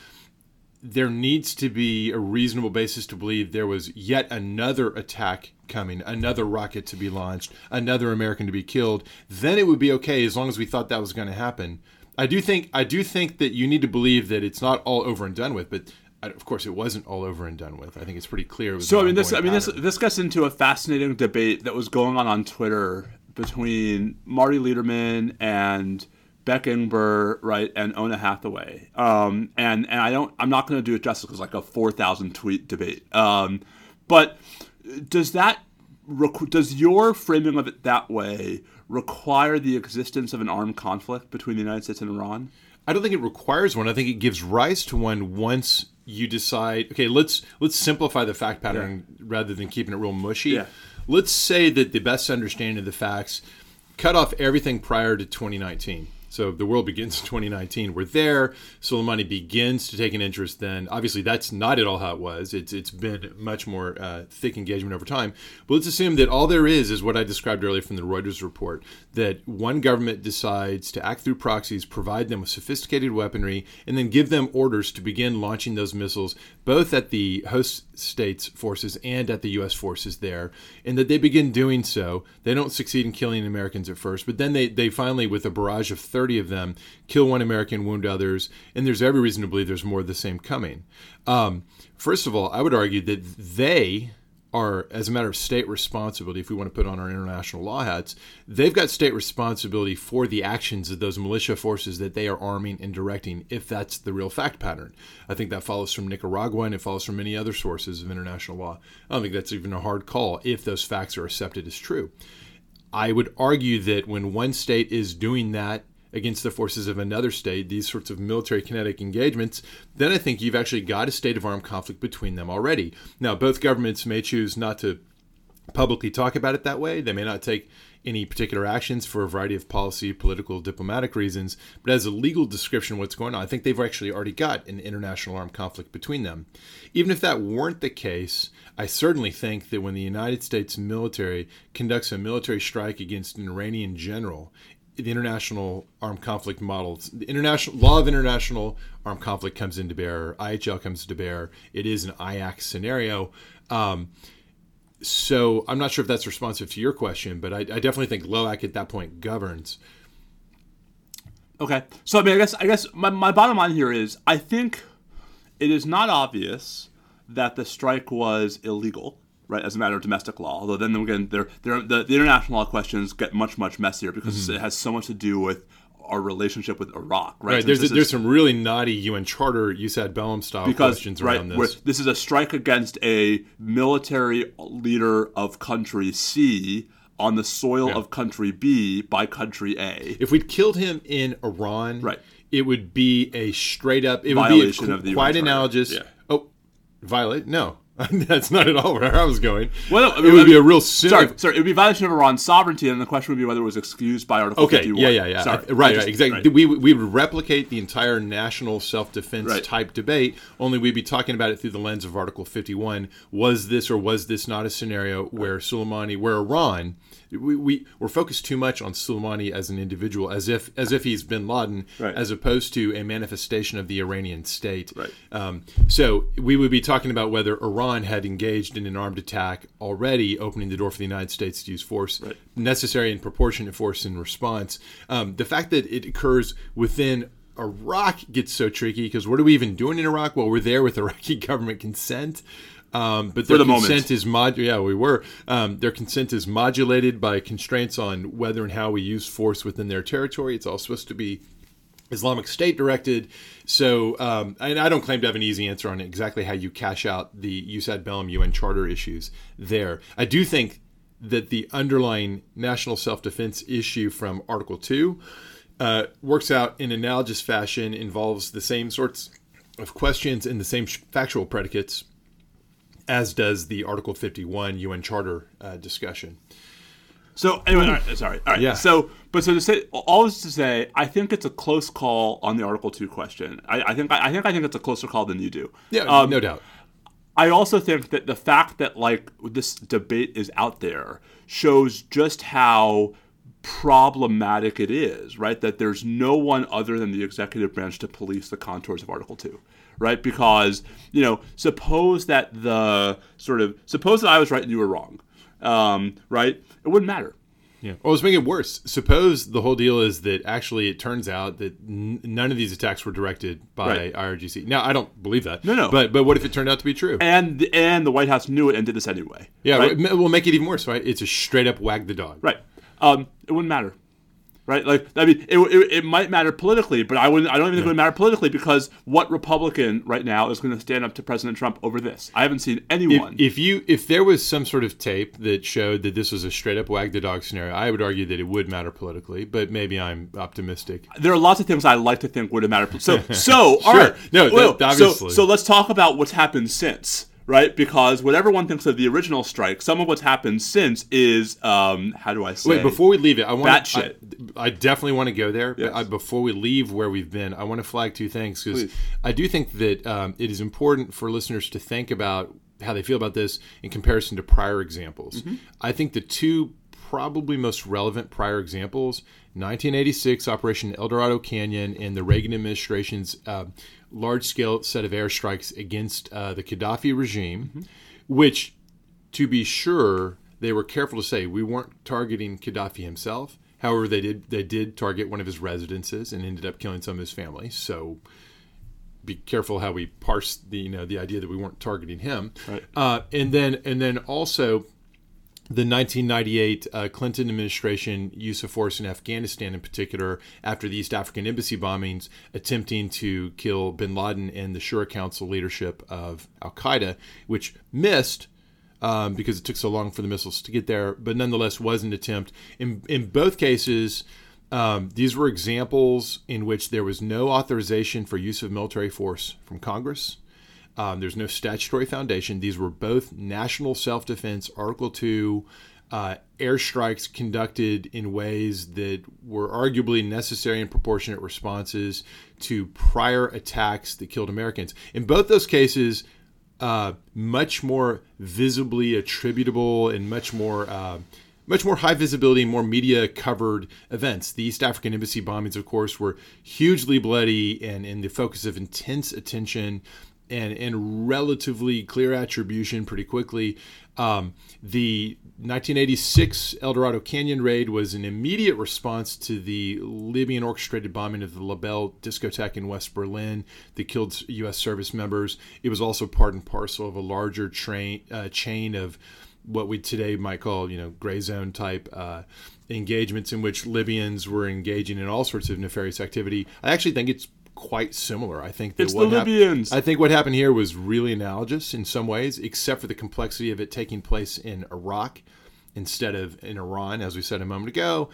S1: there needs to be a reasonable basis to believe there was yet another attack coming, another rocket to be launched, another American to be killed. Then it would be okay as long as we thought that was going to happen. I do think I do think that you need to believe that it's not all over and done with, but uh, of course, it wasn't all over and done with. I think it's pretty clear.
S2: so I mean, this I mean this this gets into a fascinating debate that was going on on Twitter between Marty Lederman and Beck Ingber, right, and Oona Hathaway. Um, and and I don't, I'm not going to do it justice because like a four thousand tweet debate. Um, but does that does your framing of it that way require the existence of an armed conflict between the United States and Iran?
S1: I don't think it requires one. I think it gives rise to one once you decide. Okay, let's let's simplify the fact pattern yeah. rather than keeping it real mushy.
S2: Yeah.
S1: Let's say that the best understanding of the facts cut off everything prior to 2019 So the world begins in 2019. We're there. Soleimani begins to take an interest. Then, obviously, that's not at all how it was. It's it's been much more uh, thick engagement over time. But let's assume that all there is is what I described earlier from the Reuters report: that one government decides to act through proxies, provide them with sophisticated weaponry, and then give them orders to begin launching those missiles, both at the host states' forces and at the U.S. forces there, and that they begin doing so. They don't succeed in killing Americans at first, but then they they finally, with a barrage of 30 of them, kill one American, wound others, and there's every reason to believe there's more of the same coming. Um, first of all, I would argue that they are, as a matter of state responsibility, if we want to put on our international law hats, they've got state responsibility for the actions of those militia forces that they are arming and directing, if that's the real fact pattern. I think that follows from Nicaragua and it follows from many other sources of international law. I don't think that's even a hard call if those facts are accepted as true. I would argue that when one state is doing that against the forces of another state, these sorts of military kinetic engagements, then I think you've actually got a state of armed conflict between them already. Now, both governments may choose not to publicly talk about it that way. They may not take any particular actions for a variety of policy, political, diplomatic reasons, but as a legal description of what's going on, I think they've actually already got an international armed conflict between them. Even if that weren't the case, I certainly think that when the United States military conducts a military strike against an Iranian general, the international armed conflict models, the international law of international armed conflict comes into bear. IHL comes to bear. It is an IAC scenario. Um, so I'm not sure if that's responsive to your question, but I, I definitely think LOAC at that point governs.
S2: Okay, so I mean, I guess I guess my, my bottom line here is I think it is not obvious that the strike was illegal right, as a matter of domestic law. Although then again, they're, they're, the, the international law questions get much, much messier because mm-hmm. it has so much to do with our relationship with Iraq, right?
S1: right. There's a, there's some really knotty UN Charter, Jus ad bellum style because, questions around right, this.
S2: This is a strike against a military leader of country C on the soil yeah. of country B by country A.
S1: If we'd killed him in Iran,
S2: right.
S1: it would be a straight up. It Violation would be a, quite analogous.
S2: Yeah.
S1: Oh, violate? No, That's not at all where I was going.
S2: Well,
S1: no, it would be a real sin.
S2: Sorry, sorry. It would be violation of Iran's sovereignty, and the question would be whether it was excused by Article
S1: okay,
S2: 51.
S1: yeah, yeah, yeah.
S2: Sorry,
S1: right, right, exactly. Right. We, we would replicate the entire national self-defense right. type debate, only we'd be talking about it through the lens of Article 51. Was this or was this not a scenario where Soleimani, where Iran we, we we're focused too much on Soleimani as an individual, as if as if he's Bin Laden,
S2: right.
S1: as opposed to a manifestation of the Iranian state.
S2: Right.
S1: Um, so we would be talking about whether Iran had engaged in an armed attack already, opening the door for the United States to use force,
S2: right.
S1: necessary and proportionate force in response. Um, the fact that it occurs within Iraq gets so tricky because what are we even doing in Iraq? Well, we're there with Iraqi government consent. Um, but their
S2: the
S1: consent
S2: moment.
S1: is mod. Yeah, we were. Um, their consent is modulated by constraints on whether and how we use force within their territory. It's all supposed to be Islamic State directed. So, um, and I don't claim to have an easy answer on exactly how you cash out the Jus ad bellum UN Charter issues there. I do think that the underlying national self defense issue from Article 2 uh, works out in analogous fashion, involves the same sorts of questions and the same factual predicates as does the Article 51 UN Charter uh, discussion.
S2: So anyway, all right, sorry. All right.
S1: Yeah.
S2: So, but so to say all this to say, I think it's a close call on the Article Two question. I, I think I, think I think it's a closer call than you do.
S1: Yeah, um, no doubt.
S2: I also think that the fact that like this debate is out there shows just how problematic it is, right? That there's no one other than the executive branch to police the contours of Article Two right? Because you know, suppose that the sort of suppose that I was right and you were wrong, um, right? It wouldn't matter.
S1: Yeah. Well, let's make it worse. Suppose the whole deal is that actually it turns out that n- none of these attacks were directed by right. IRGC. Now, I don't believe that.
S2: No, no.
S1: But but what if it turned out to be true?
S2: And and the White House knew it and did this anyway.
S1: Yeah.
S2: right?
S1: We'll make it even worse, right? It's a straight up wag the dog.
S2: Right. Um, it wouldn't matter right? Like, I mean, it, it, it, might matter politically, but I wouldn't. I don't even think it would matter politically because what Republican right now is going to stand up to President Trump over this? I haven't seen anyone.
S1: If, if, you if there was some sort of tape that showed that this was a straight up wag the dog scenario, I would argue that it would matter politically. But maybe I'm optimistic.
S2: There are lots of things I like to think would have mattered. So so sure. all right,
S1: no,
S2: well,
S1: obviously.
S2: So so let's talk about what's happened since right? Because whatever one thinks of the original strike, some of what's happened since is um, how do I say?
S1: Wait, before we leave it, I want
S2: Batshit.
S1: I, I definitely want to go there.
S2: Yes.
S1: But I, before we leave where we've been, I want to flag two things because I do think that um, it is important for listeners to think about how they feel about this in comparison to prior examples.
S2: Mm-hmm.
S1: I think the two probably most relevant prior examples 1986 operation el dorado canyon and the reagan administration's uh, large-scale set of airstrikes against uh, the gaddafi regime which to be sure, they were careful to say we weren't targeting Gaddafi himself. However, they did they did target one of his residences and ended up killing some of his family. So be careful how we parse the you know the idea that we weren't targeting him.
S2: Right.
S1: Uh, and then and then also the 1998 uh, Clinton administration use of force in Afghanistan, in particular, after the East African embassy bombings, attempting to kill bin Laden and the Shura Council leadership of Al Qaeda, which missed um, because it took so long for the missiles to get there, but nonetheless was an attempt. In, in both cases, um, these were examples in which there was no authorization for use of military force from Congress. Um, there's no statutory foundation. These were both national self defense, Article 2 uh, airstrikes conducted in ways that were arguably necessary and proportionate responses to prior attacks that killed Americans. In both those cases, uh, much more visibly attributable and much more. Uh, much more high visibility, more media covered events. The East African embassy bombings, of course, were hugely bloody and in the focus of intense attention and, and relatively clear attribution pretty quickly. Um, the 1986 El Dorado Canyon raid was an immediate response to the Libyan orchestrated bombing of the La Belle discotheque in West Berlin that killed U.S. service members. It was also part and parcel of a larger train, uh, chain of what we today might call, you know, gray zone type uh, engagements in which Libyans were engaging in all sorts of nefarious activity. I actually think it's quite similar. I think that
S2: It's
S1: what
S2: the
S1: hap-
S2: Libyans.
S1: I think what happened here was really analogous in some ways, except for the complexity of it taking place in Iraq instead of in Iran, as we said a moment ago.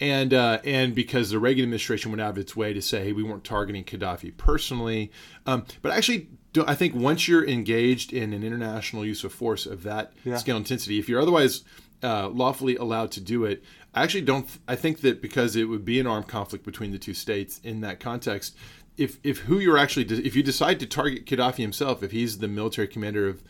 S1: And uh, and because the Reagan administration went out of its way to say, hey, we weren't targeting Gaddafi personally, um, but actually, I think once you're engaged in an international use of force of that
S2: Yeah.
S1: scale intensity, if you're otherwise uh, lawfully allowed to do it, I actually don't. I think that because it would be an armed conflict between the two states in that context, if if who you're actually if you decide to target Gaddafi himself, if he's the military commander of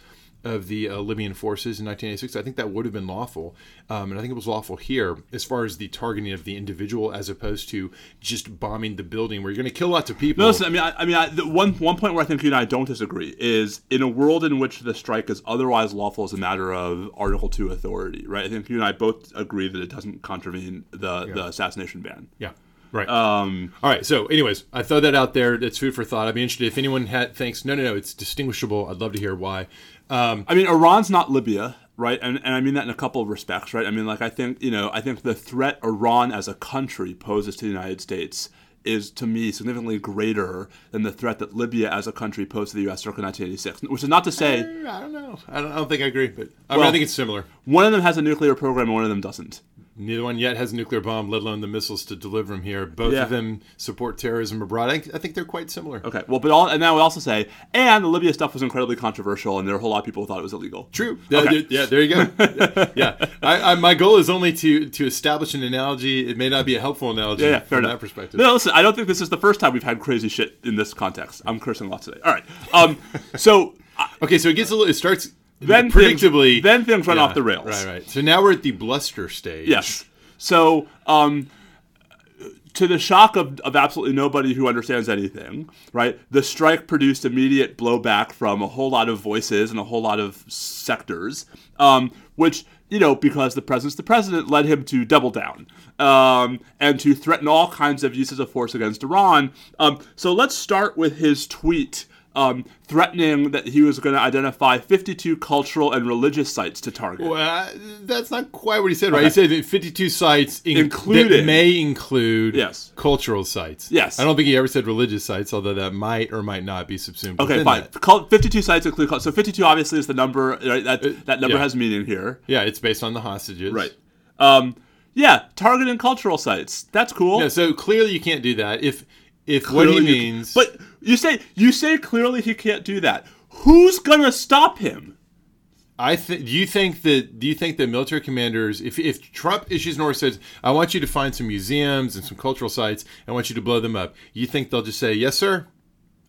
S1: of the uh, Libyan forces in 1986, I think that would have been lawful, um, and I think it was lawful here as far as the targeting of the individual, as opposed to just bombing the building where you're going to kill lots of people.
S2: No, listen. I mean, I, I mean, I, the one one point where I think you and I don't disagree is in a world in which the strike is otherwise lawful as a matter of Article Two authority, right? I think you and I both agree that it doesn't contravene the the assassination ban.
S1: yeah, right.
S2: Um,
S1: All right. So, anyways, I throw that out there. It's food for thought. I'd be interested if anyone had thinks no, no, no, it's distinguishable. I'd love to hear why. Um,
S2: I mean, Iran's not Libya, right? And, and I mean that in a couple of respects, right? I mean, like, I think, you know, I think the threat Iran as a country poses to the United States is, to me, significantly greater than the threat that Libya as a country posed to the U.S. circa 1986. Which is not to say
S1: I don't know. I don't, I don't think I agree, but I, mean, I think it's similar.
S2: one of them has a nuclear program and one of them doesn't.
S1: Neither one yet has a nuclear bomb, let alone the missiles to deliver them here. Both
S2: Yeah.
S1: of them support terrorism abroad. I, I think they're quite similar.
S2: Okay, well, but all, and now we also say, and the Libya stuff was incredibly controversial, and there were a whole lot of people who thought it was illegal.
S1: True. Yeah,
S2: Okay.
S1: there- yeah, there you go. yeah, I, I, my goal is only to to establish an analogy. It may not be a helpful analogy
S2: Yeah, yeah, fair
S1: from
S2: enough.
S1: that perspective.
S2: No, listen, I don't think this is the first time we've had crazy shit in this context. I'm cursing lots today. All right. Um, so
S1: Okay, so it gets a little. It starts
S2: Then
S1: predictably.
S2: things- then things run
S1: Yeah,
S2: off the rails.
S1: Right, right. So now we're at the bluster stage.
S2: yes. So um, to the shock of, of absolutely nobody who understands anything, right? The strike produced immediate blowback from a whole lot of voices and a whole lot of sectors, um, which you know because the president's the president led him to double down um, and to threaten all kinds of uses of force against Iran. Um, so let's start with his tweet. Um, threatening that he was going to identify 52 cultural and religious sites to target.
S1: Well, uh, that's not quite what he said, right? He said 52 sites in,
S2: Including-
S1: may include
S2: Yes.
S1: cultural sites.
S2: Yes.
S1: I don't think he ever said religious sites, although that might or might not be subsumed.
S2: Okay, fine.
S1: that.
S2: 52 sites include cult. So 52 obviously is the number. Right? That that number
S1: Uh, yeah.
S2: has meaning here.
S1: Yeah, it's based on the hostages. Right?
S2: Um, yeah, targeting cultural sites. That's cool.
S1: Yeah, so clearly you can't do that. If if what
S2: Clearly
S1: he
S2: you
S1: means,
S2: but you say you say clearly he can't do that. who's gonna stop him?
S1: I think. Do you think that? Do you think that military commanders, if if Trump issues an order says, "I want you to find some museums and some cultural sites, I want you to blow them up," you think they'll just say, "Yes, sir"?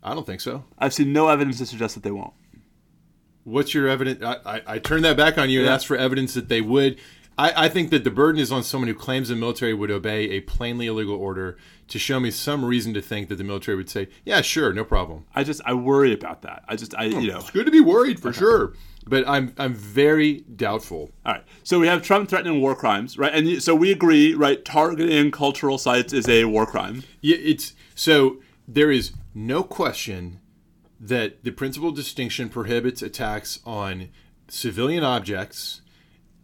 S1: I don't think so.
S2: I've seen no evidence to suggest that they won't.
S1: What's your evidence? I, I, I turn that back on you and
S2: Yeah.
S1: ask for evidence that they would. I, I think that the burden is on someone who claims the military would obey a plainly illegal order to show me some reason to think that the military would say, "Yeah, sure, no problem."
S2: I just I worry about that. I just I oh, you know.
S1: It's good to be worried for sure, but I'm I'm very doubtful.
S2: All right. So we have Trump threatening war crimes, right? And so we agree, right? Targeting cultural sites is a war crime.
S1: Yeah, it's so there is no question that the principle distinction prohibits attacks on civilian objects,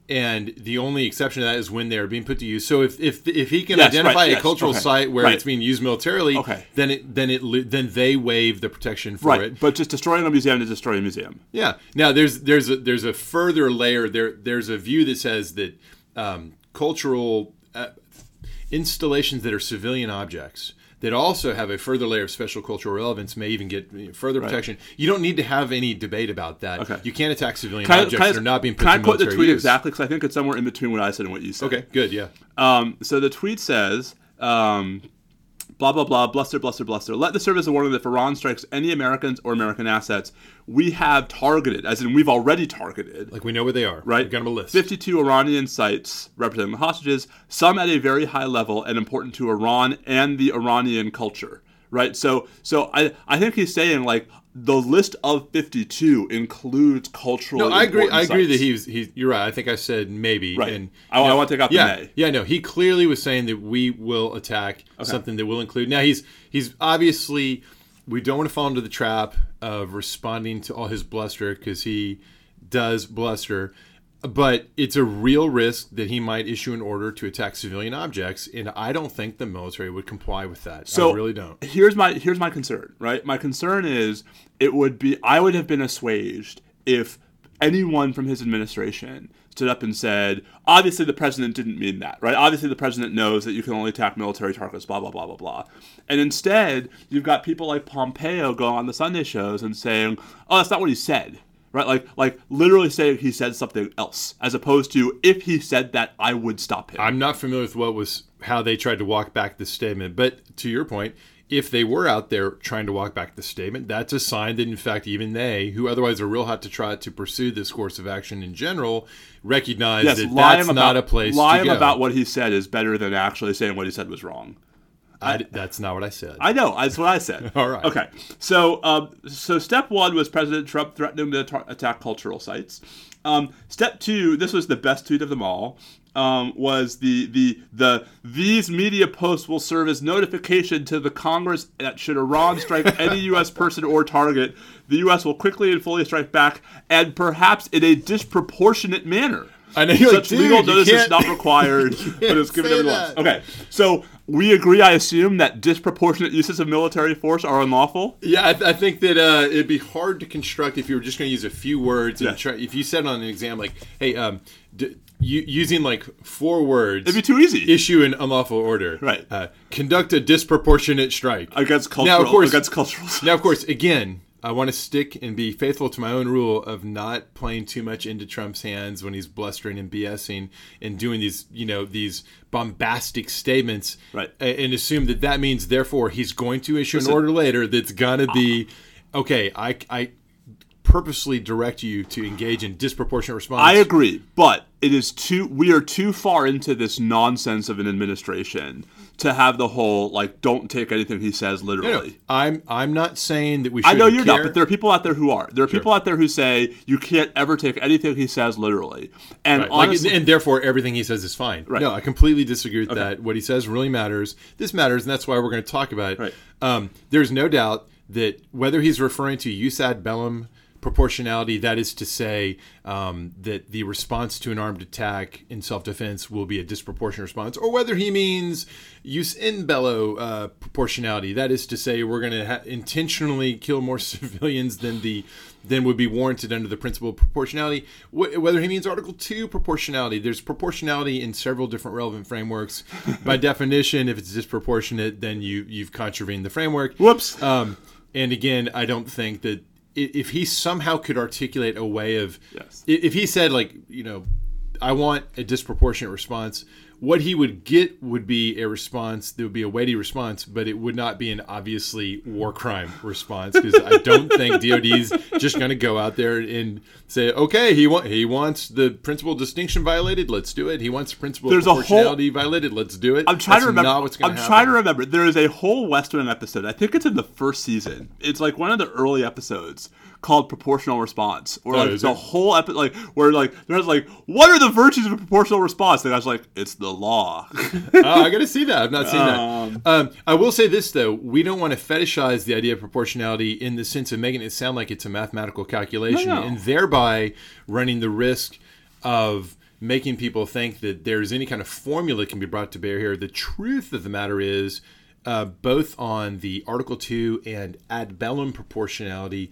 S1: and the only exception to that is when they are being put to use. So if if, if he can
S2: Yes,
S1: identify
S2: right,
S1: a
S2: yes,
S1: cultural
S2: okay,
S1: site where
S2: right.
S1: it's being used militarily,
S2: Okay.
S1: then it then it then they waive the protection for
S2: Right.
S1: it.
S2: But just destroying a museum is destroying a museum.
S1: Yeah. Now there's there's a there's a further layer there. There's a view that says that um, cultural uh, installations that are civilian objects that also have a further layer of special cultural relevance may even get further protection. You don't need to have any debate about that.
S2: Okay.
S1: You can't attack civilian
S2: Can
S1: objects
S2: I-
S1: that are not being put
S2: can I quote the tweet
S1: use.
S2: exactly? Because I think it's somewhere in between what I said and what you said.
S1: Okay. Good. Yeah.
S2: Um, so the tweet says, um, blah, blah, blah, bluster, bluster, bluster. Let this serve as a warning that if Iran strikes any Americans or American assets, we have targeted, as in we've already targeted,
S1: Like we know where they are.
S2: right?
S1: We've got them a list.
S2: 52 Iranian sites representing the hostages, some at a very high level and important to Iran and the Iranian culture, right? So, so I, I think he's saying like the list of 52 includes cultural.
S1: No, I agree. I agree that
S2: sites.
S1: he you're right. I think I said maybe.
S2: Right.
S1: And
S2: I- I want to take out the
S1: yeah,
S2: may.
S1: Yeah. No, he clearly was saying that we will attack something that will include. Now he's he's obviously we don't want to fall into the trap of responding to all his bluster because he does bluster. But it's a real risk that he might issue an order to attack civilian objects, and I don't think the military would comply with that.
S2: So
S1: I really don't.
S2: Here's my here's my concern, right? My concern is it would be I would have been assuaged if anyone from his administration stood up and said, obviously the president didn't mean that, right? Obviously the president knows that you can only attack military targets, blah blah blah blah blah. And instead, you've got people like Pompeo going on the Sunday shows and saying, "Oh, that's not what he said." Right, like, like literally saying he said something else, as opposed to if he said that, I would stop him.
S1: I'm not familiar with what was how they tried to walk back the statement, but to your point, if they were out there trying to walk back the statement, that's a sign that in fact even they, who otherwise are real hot to try to pursue this course of action in general, recognize
S2: yes,
S1: that that's
S2: about,
S1: not a place
S2: lying about what he said is better than actually saying what he said was wrong.
S1: I, that's not what I said.
S2: I know. That's what I said.
S1: All right.
S2: Okay. So, um, so step one was President Trump threatening to attack cultural sites. Um, step two, this was the best tweet of them all. Um, was the the the these media posts will serve as notification to the Congress that should Iran strike any U.S. person or target, the U.S. will quickly and fully strike back, and perhaps in a disproportionate manner.
S1: I know, you're like,
S2: Such legal notice is
S1: can't-
S2: required, but it's given
S1: say
S2: everyone Okay, so we agree, I assume, that disproportionate uses of military force are unlawful.
S1: Yeah, I, th- I think that uh, it'd be hard to construct if you were just going to use a few words. And
S2: Yeah.
S1: try, if you said on an exam like, "Hey, um, d- u- using like four words,
S2: It'd be too easy.
S1: issue an unlawful order,
S2: Right.
S1: Uh, conduct a disproportionate strike
S2: against cultural,
S1: Now, of course-
S2: against cultural.
S1: Now, of course, again, I want to stick and be faithful to my own rule of not playing too much into Trump's hands when he's blustering and BSing and doing these, you know, these bombastic statements,
S2: Right.
S1: And assume that that means, therefore, he's going to issue an order later that's gonna be, okay. I, I purposely direct you to engage in disproportionate response.
S2: I agree, but it is too. We are too far into this nonsense of an administration to have the whole like, don't take anything he says
S1: no,
S2: literally.
S1: I'm I'm not saying that we. Should
S2: I know you're
S1: care.
S2: not, but there are people out there who are. There are people out there who say you can't ever take anything he says literally. And
S1: Right. Like,
S2: honestly,
S1: and therefore, everything he says is fine.
S2: Right.
S1: No, I completely disagree with that. What he says really matters. This matters, and that's why we're going to talk about it.
S2: Right.
S1: Um, there's no doubt that whether he's referring to jus ad bellum proportionality, that is to say, um, that the response to an armed attack in self-defense will be a disproportionate response, or whether he means jus in bello uh, proportionality, that is to say, we're going to ha- intentionally kill more civilians than the than would be warranted under the principle of proportionality. Wh- whether he means Article Two proportionality, there's proportionality in several different relevant frameworks. By definition, if it's disproportionate, then you you've contravened the framework.
S2: Whoops.
S1: Um, and again, I don't think that if he somehow could articulate a way of,
S2: Yes.
S1: if he said like, you know, I want a disproportionate response. What he would get would be a response there would be a weighty response, but it would not be an obviously war crime response because I don't think DoD's just going to go out there and say, okay, he want he wants the principle distinction violated, let's do it. He wants the principle
S2: There's
S1: of
S2: a whole-
S1: proportionality violated, let's do it.
S2: I'm trying
S1: That's
S2: to remember. I'm
S1: happen.
S2: trying to remember. There is a whole West Wing episode. I think it's in the first season. It's like one of the early episodes called "Proportional Response," or like
S1: Oh,
S2: the
S1: it?
S2: whole episode, like where like there's like, what are the virtues of a proportional response? And I was like, it's the law.
S1: oh, I got to see that. I've not seen
S2: Um,
S1: that. Um, I will say this though: we don't want to fetishize the idea of proportionality in the sense of making it sound like it's a mathematical calculation,
S2: No, no.
S1: and thereby running the risk of making people think that there's any kind of formula that can be brought to bear here. The truth of the matter is, uh, both on the Article Two and ad bellum proportionality,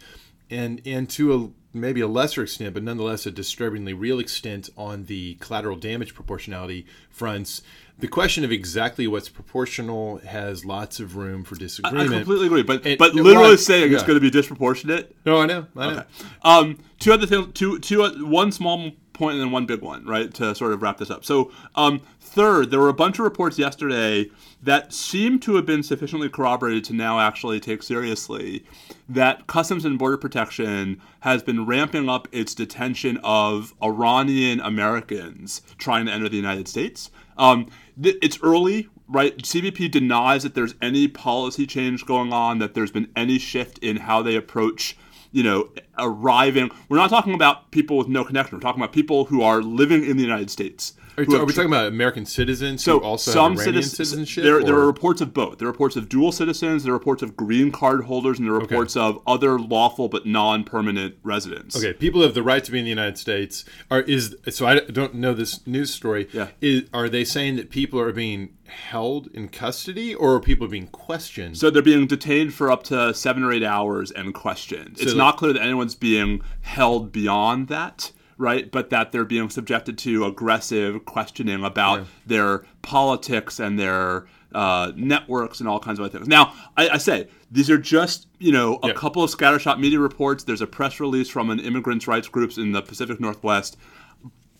S1: and and to a maybe a lesser extent, but nonetheless a disturbingly real extent on the collateral damage proportionality fronts. The question of exactly what's proportional has lots of room for disagreement.
S2: I
S1: disagreement.
S2: completely agree, but
S1: And-
S2: but literally
S1: I-
S2: saying it's going to be disproportionate.
S1: No, I know. I know.
S2: Okay. Um, two other things. Two, two, one small point and then one big one, right? To sort of wrap this up. So, um, third, there were a bunch of reports yesterday that seem to have been sufficiently corroborated to now actually take seriously that Customs and Border Protection has been ramping up its detention of Iranian Americans trying to enter the United States. Um, th- it's early, right? CBP denies that there's any policy change going on, that there's been any shift in how they approach you know, arriving. We're not talking about people with no connection. We're talking about people who are living in the United States.
S1: Are, are we talking about American citizens
S2: so
S1: who also
S2: some
S1: have
S2: citizens,
S1: citizenship?
S2: There, there are reports of both. There are reports of dual citizens. There are reports of green card holders, and there are reports of other lawful but non-permanent residents.
S1: Okay, people have the right to be in the United States. Are is so I don't know this news story.
S2: Yeah.
S1: Is are they saying that people are being held in custody or are people being questioned?
S2: So they're being detained for up to seven or eight hours and questioned. It's
S1: So-
S2: not clear that anyone's being held beyond that, right? But that they're being subjected to aggressive questioning about their politics and their uh, networks and all kinds of other things. Now, I, I say these are just you know a
S1: Yeah.
S2: couple of scattershot media reports. There's a press release from an immigrants' rights groups in the Pacific Northwest.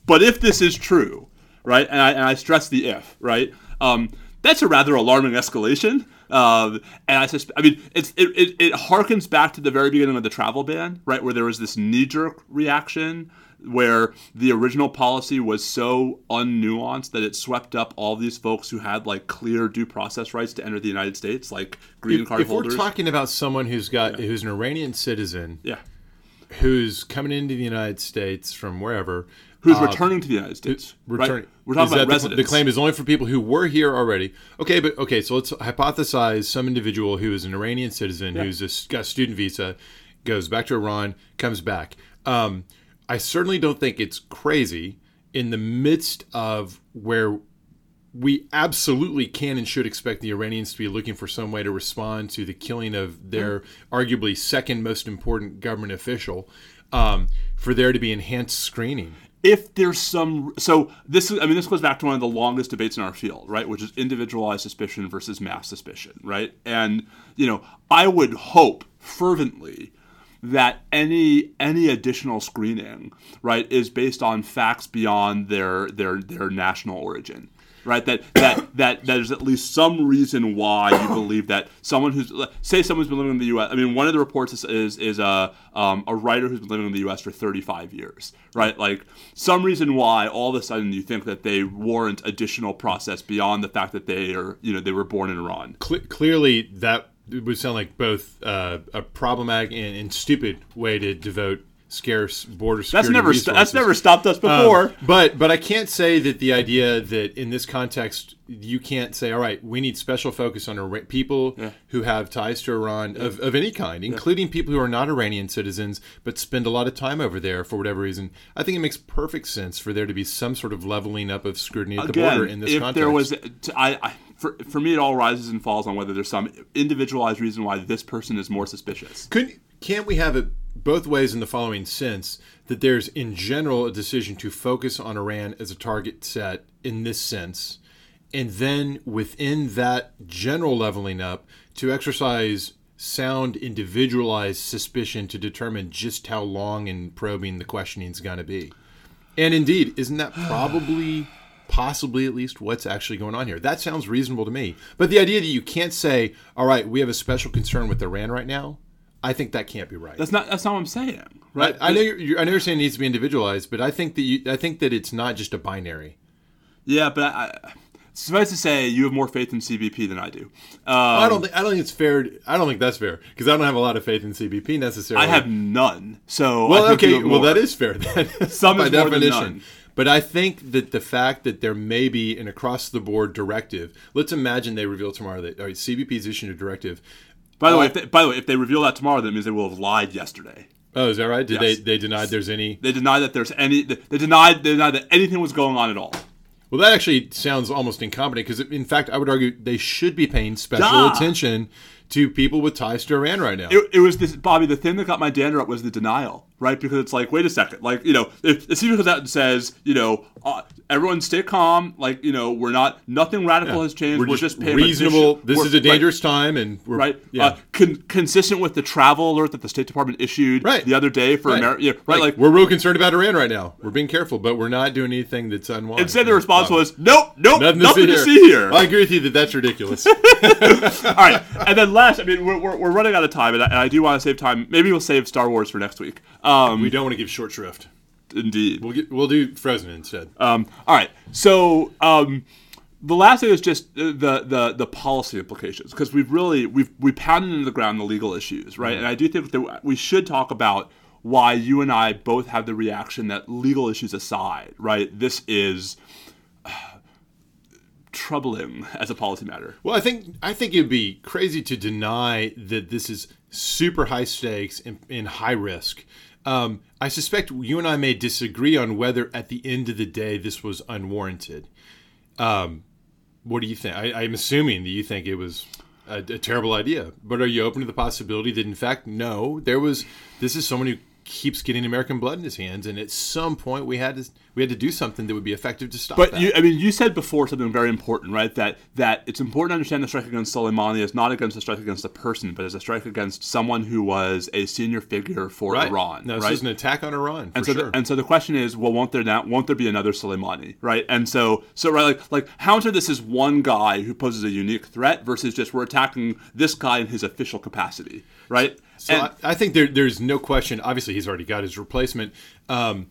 S2: But if this is true, right, and I, and I stress the if, right, um, that's a rather alarming escalation. Um, and I suspect, I mean, it's, it, it, it harkens back to the very beginning of the travel ban, right, where there was this knee jerk reaction where the original policy was so unnuanced that it swept up all these folks who had like clear due process rights to enter the United States, like green
S1: if,
S2: card
S1: if
S2: holders.
S1: we're talking about someone who's got who's an Iranian citizen
S2: yeah,
S1: who's coming into the United States from wherever,
S2: who's
S1: uh,
S2: returning to the United States?
S1: return-
S2: right? We're talking about
S1: that the-
S2: residents.
S1: The, claim is only for people who were here already. Okay, but okay, so let's hypothesize some individual who is an Iranian citizen who's a, got a student visa, goes back to Iran, comes back. Um, I certainly don't think it's crazy in the midst of where we absolutely can and should expect the Iranians to be looking for some way to respond to the killing of their arguably second most important government official. Um, for there to be enhanced screening.
S2: if there's some so this is i mean this goes back to one of the longest debates in our field right which is individualized suspicion versus mass suspicion right and you know i would hope fervently that any any additional screening right is based on facts beyond their their their national origin right? That that that there's at least some reason why you believe that someone who's say someone's been living in the US I mean one of the reports is is, is a um, a writer who's been living in the US for 35 years right? Like some reason why all of a sudden you think that they warrant additional process beyond the fact that they are you know they were born in Iran.
S1: Cle clearly, that would sound like both uh, a problematic and, and stupid way to devote scarce border security
S2: that's never st- that's never stopped us
S1: Um,
S2: before.
S1: but but I can't say that the idea that in this context you can't say all right we need special focus on Ira- people who have ties to Iran of, of any kind including people who are not Iranian citizens but spend a lot of time over there for whatever reason. I think it makes perfect sense for there to be some sort of leveling up of scrutiny at the border in this
S2: if
S1: context
S2: there was, I, for, for me, it all rises and falls on whether there's some individualized reason why this person is more suspicious.
S1: Could can't we have it both ways in the following sense that there's in general a decision to focus on Iran as a target set in this sense, and then within that general leveling up to exercise sound individualized suspicion to determine just how long and probing the questioning is going to be. And indeed, isn't that probably, possibly at least, what's actually going on here? That sounds reasonable to me. But the idea that you can't say, all right, we have a special concern with Iran right now, I think that can't be right.
S2: That's not that's not what I'm saying. Right?
S1: I, I know you're, you're, I know you're saying it needs to be individualized, but I think that you, I think that it's not just a binary.
S2: Yeah, but I, I, suffice to say, you have more faith in CBP than I do. Um,
S1: I don't think I don't think it's fair. I don't think that's fair because I don't have a lot of faith in CBP necessarily.
S2: I have none. So
S1: Well, okay, well that is fair then.
S2: Some
S1: by
S2: is more than
S1: definition.
S2: none.
S1: But I think that the fact that there may be an across the board directive. Let's imagine they reveal tomorrow that all right, CBP's issued a directive.
S2: By the way, if they, by the way, if they reveal that tomorrow, that means they will have lied yesterday.
S1: Oh, is that right? Did
S2: Yes.
S1: they they denied there's any?
S2: They deny that there's any. They denied. They denied that anything was going on at all.
S1: Well, that actually sounds almost incompetent because, in fact, I would argue they should be paying special
S2: Duh.
S1: attention to people with ties to Iran right now.
S2: It, it was this, Bobby. The thing that got my dander up was the denial, right? Because it's like, wait a second, like you know, if CBP comes out and says, you know, uh, everyone stay calm, like you know, we're not, nothing radical has changed. We're, just, paying
S1: reasonable. This
S2: We're-
S1: is a
S2: right,
S1: dangerous time, and we're
S2: right?
S1: Yeah.
S2: Uh, con- consistent with the travel alert that the State Department issued
S1: Right.
S2: the other day for
S1: Right.
S2: America. Yeah, right, like,
S1: we're real concerned about Iran right now. We're being careful, but we're not doing anything that's unwise.
S2: instead the response was, nope, nope,
S1: nothing,
S2: nothing,
S1: to,
S2: to
S1: see
S2: see here.
S1: I agree with you that that's ridiculous.
S2: All right, and then last, I mean, we're, we're, we're running out of time, and I, and I do want to save time. Maybe we'll save Star Wars for next week. Um,
S1: we don't want to give short shrift.
S2: indeed.
S1: We'll get, we'll do Fresno instead.
S2: Um, all right. So um, the last thing is just uh, the the the policy implications because we've really we've we pounded into the ground the legal issues, right? And I do think that we should talk about why you and I both have the reaction that legal issues aside, right? This is uh, troubling as a policy matter.
S1: Well, I think I think it'd be crazy to deny that this is super high stakes and, and high risk. Um, I suspect you and I may disagree on whether, at the end of the day, this was unwarranted. Um, what do you think? I, I'm assuming that you think it was a, a terrible idea, but are you open to the possibility that, in fact, no, there was. This is someone who keeps getting American blood in his hands, and at some point we had to we had to do something that would be effective to stop
S2: But
S1: that.
S2: you, I mean, you said before something very important, right? That that it's important to understand the strike against Soleimani is not against a strike against a person, but as a strike against someone who was a senior figure for
S1: right.
S2: Iran.
S1: No, this
S2: right?
S1: is an attack on Iran. For
S2: and so,
S1: sure.
S2: the, and so the question is, well, won't there now? Won't there be another Soleimani, right? And so, so right, like, like how much of this is one guy who poses a unique threat versus just we're attacking this guy in his official capacity, right?
S1: So
S2: And-
S1: I, I think there, there's no question. Obviously, he's already got his replacement. Um,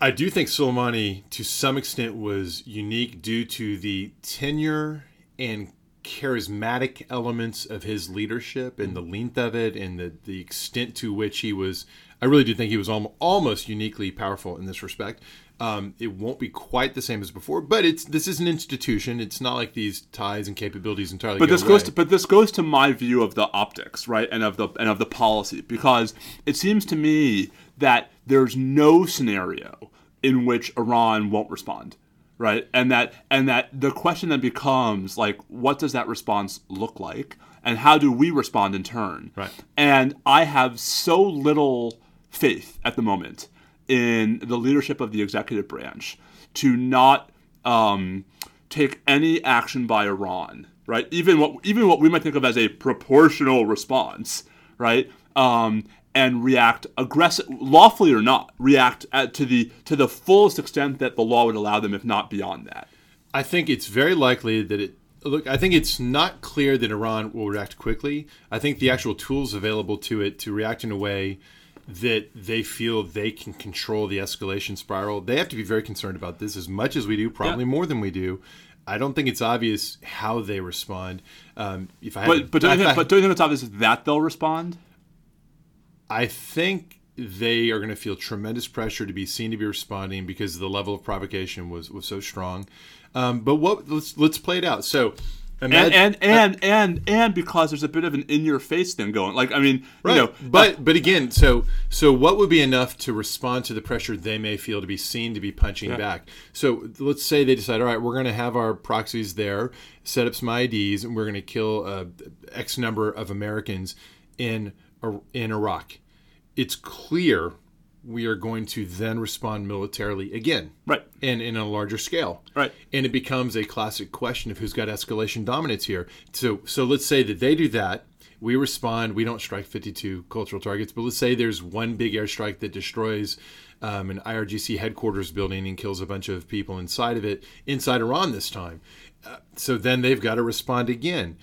S1: I do think Soleimani, to some extent, was unique due to the tenure and charismatic elements of his leadership and the length of it and the, the extent to which he was. I really do think he was al- almost uniquely powerful in this respect. Um, it won't be quite the same as before, but it's this is an institution. It's not like these ties and capabilities entirely.
S2: but
S1: go
S2: this goes to but this goes to my view of the optics right and of the and of the policy because it seems to me that there's no scenario in which Iran won't respond right and that and that the question then becomes like what does that response look like and how do we respond in turn
S1: Right.
S2: and I have so little faith at the moment in the leadership of the executive branch to not um, take any action by Iran, right? Even what even what we might think of as a proportional response, right? Um, and react aggressive, lawfully or not, react at, to the to the fullest extent that the law would allow them, if not beyond that.
S1: I think it's very likely that it. Look, I think it's not clear that Iran will react quickly. I think the actual tools available to it to react in a way that they feel they can control the escalation spiral. They have to be very concerned about this as much as we do, probably more than we do. I don't think it's obvious how they respond. Um, if I to-
S2: But but don't, you
S1: if
S2: think,
S1: I-
S2: but don't you think it's obvious that they'll respond?
S1: I think they are going to feel tremendous pressure to be seen to be responding because the level of provocation was was so strong. Um, but what let's let's play it out. So, imagine,
S2: and and and and because there's a bit of an in your face thing going. Like I mean,
S1: right.
S2: you know,
S1: but but again, so so what would be enough to respond to the pressure they may feel to be seen to be punching back? So let's say they decide, all right, we're going to have our proxies there, set up some IDs, and we're going to kill uh, X number of Americans in in Iraq. It's clear we are going to then respond militarily again.
S2: Right.
S1: And in a larger scale.
S2: Right.
S1: And it becomes a classic question of who's got escalation dominance here. So so let's say that they do that. we respond. We don't strike 52 cultural targets, but let's say there's one big airstrike that destroys um, an IRGC headquarters building and kills a bunch of people inside of it, inside Iran this time. Uh, so then they've got to respond again.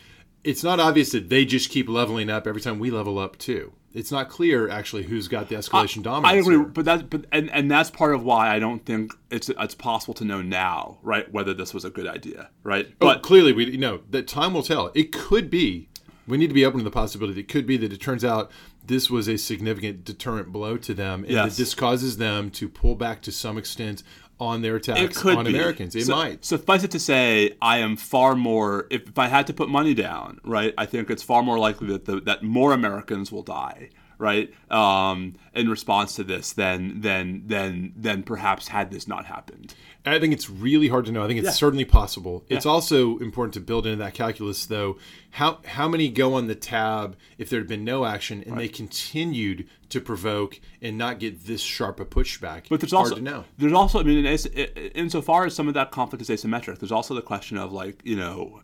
S1: It's not obvious that they just keep leveling up every time we level up too. It's not clear actually who's got the escalation dominance.
S2: I agree,
S1: here.
S2: but that, but and, and that's part of why I don't think it's it's possible to know now, right, whether this was a good idea, right?
S1: Oh, but clearly, we you know that time will tell. It could be. We need to be open to the possibility. It could be that it turns out this was a significant deterrent blow to them, and
S2: Yes.
S1: that this causes them to pull back to some extent on their
S2: could
S1: on
S2: be.
S1: Americans. It
S2: So-
S1: might.
S2: Suffice it to say, I am far more. If, if I had to put money down, right, I think it's far more likely that the, that more Americans will die, right, um, in response to this than than than than perhaps had this not happened.
S1: I think it's really hard to know. I think it's
S2: Yeah.
S1: certainly possible. It's also important to build into that calculus, though, how how many go on the tab if there had been no action and they continued to provoke and not get this sharp a pushback.
S2: But there's
S1: hard
S2: also
S1: to know.
S2: there's also I mean, in, as- insofar as some of that conflict is asymmetric, there's also the question of like you know.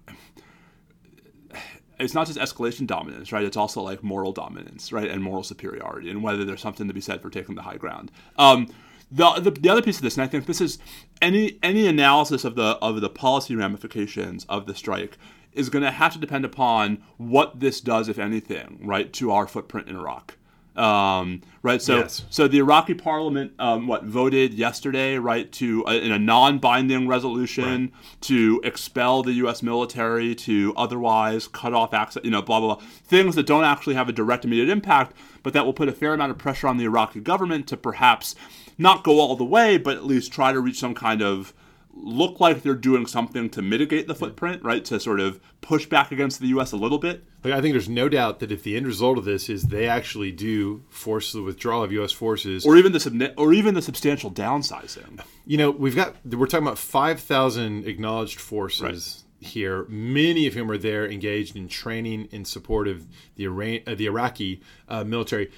S2: It's not just escalation dominance, right? It's also like moral dominance, right, and moral superiority, and whether there's something to be said for taking the high ground. Um, the, the, the other piece of this, and I think this is any any analysis of the of the policy ramifications of the strike is going to have to depend upon what this does, if anything, right, to our footprint in Iraq. Um, right, so
S1: Yes.
S2: so the Iraqi parliament, um, what voted yesterday, right, to uh, in a non-binding resolution to expel the U.S. military, to otherwise cut off access, you know, blah blah blah, things that don't actually have a direct immediate impact, but that will put a fair amount of pressure on the Iraqi government to perhaps not go all the way, but at least try to reach some kind of look like they're doing something to mitigate the footprint, right, to sort of push back against the U.S. a little bit.
S1: Like, I think there's no doubt that if the end result of this is they actually do force the withdrawal of U.S. forces,
S2: or even the subna- or even the substantial downsizing.
S1: you know, we've got we're talking about five thousand acknowledged forces here, many of whom are there engaged in training in support of the Iran, uh, the Iraqi uh, military.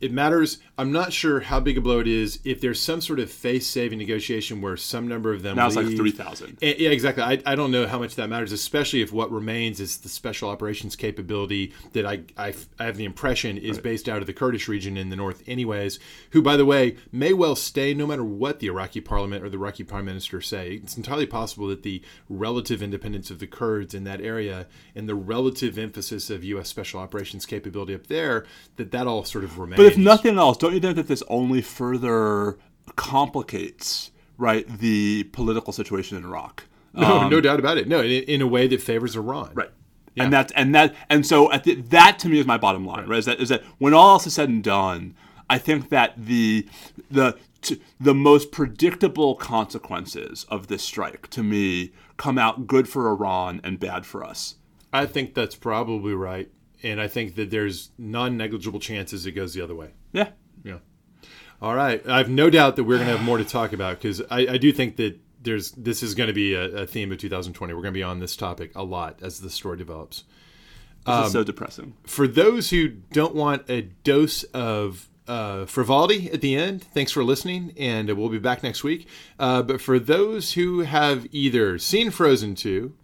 S1: It matters. I'm not sure how big a blow it is. If there's some sort of face-saving negotiation where some number of them
S2: Now it's like three thousand.
S1: Eh, Yeah, exactly. I, I don't know how much that matters, especially if what remains is the special operations capability that I, I, I have the impression is based out of the Kurdish region in the north, anyways, who, by the way, may well stay no matter what the Iraqi parliament or the Iraqi prime minister say. It's entirely possible that the relative independence of the Kurds in that area and the relative emphasis of U.S. special operations capability up there, that that all sort of remains.
S2: But if nothing else, don't you think that this only further complicates right the political situation in Iraq?
S1: no, no um, doubt about it. No, in, in a way that favors Iran.
S2: Right. And that's and that and so at the, that to me is my bottom line. Right. Is that is that when all else is said and done, I think that the the t- the most predictable consequences of this strike to me come out good for Iran and bad for us.
S1: I think that's probably right. And I think that there's non negligible chances it goes the other way.
S2: Yeah.
S1: Yeah. All right. I have no doubt that we're going to have more to talk about because I, I do think that there's this is going to be a, a theme of 2020. We're going to be on this topic a lot as the story develops.
S2: This is so depressing.
S1: For those who don't want a dose of uh, frivolity at the end, thanks for listening, and we'll be back next week. Uh, but for those who have either seen Frozen 2,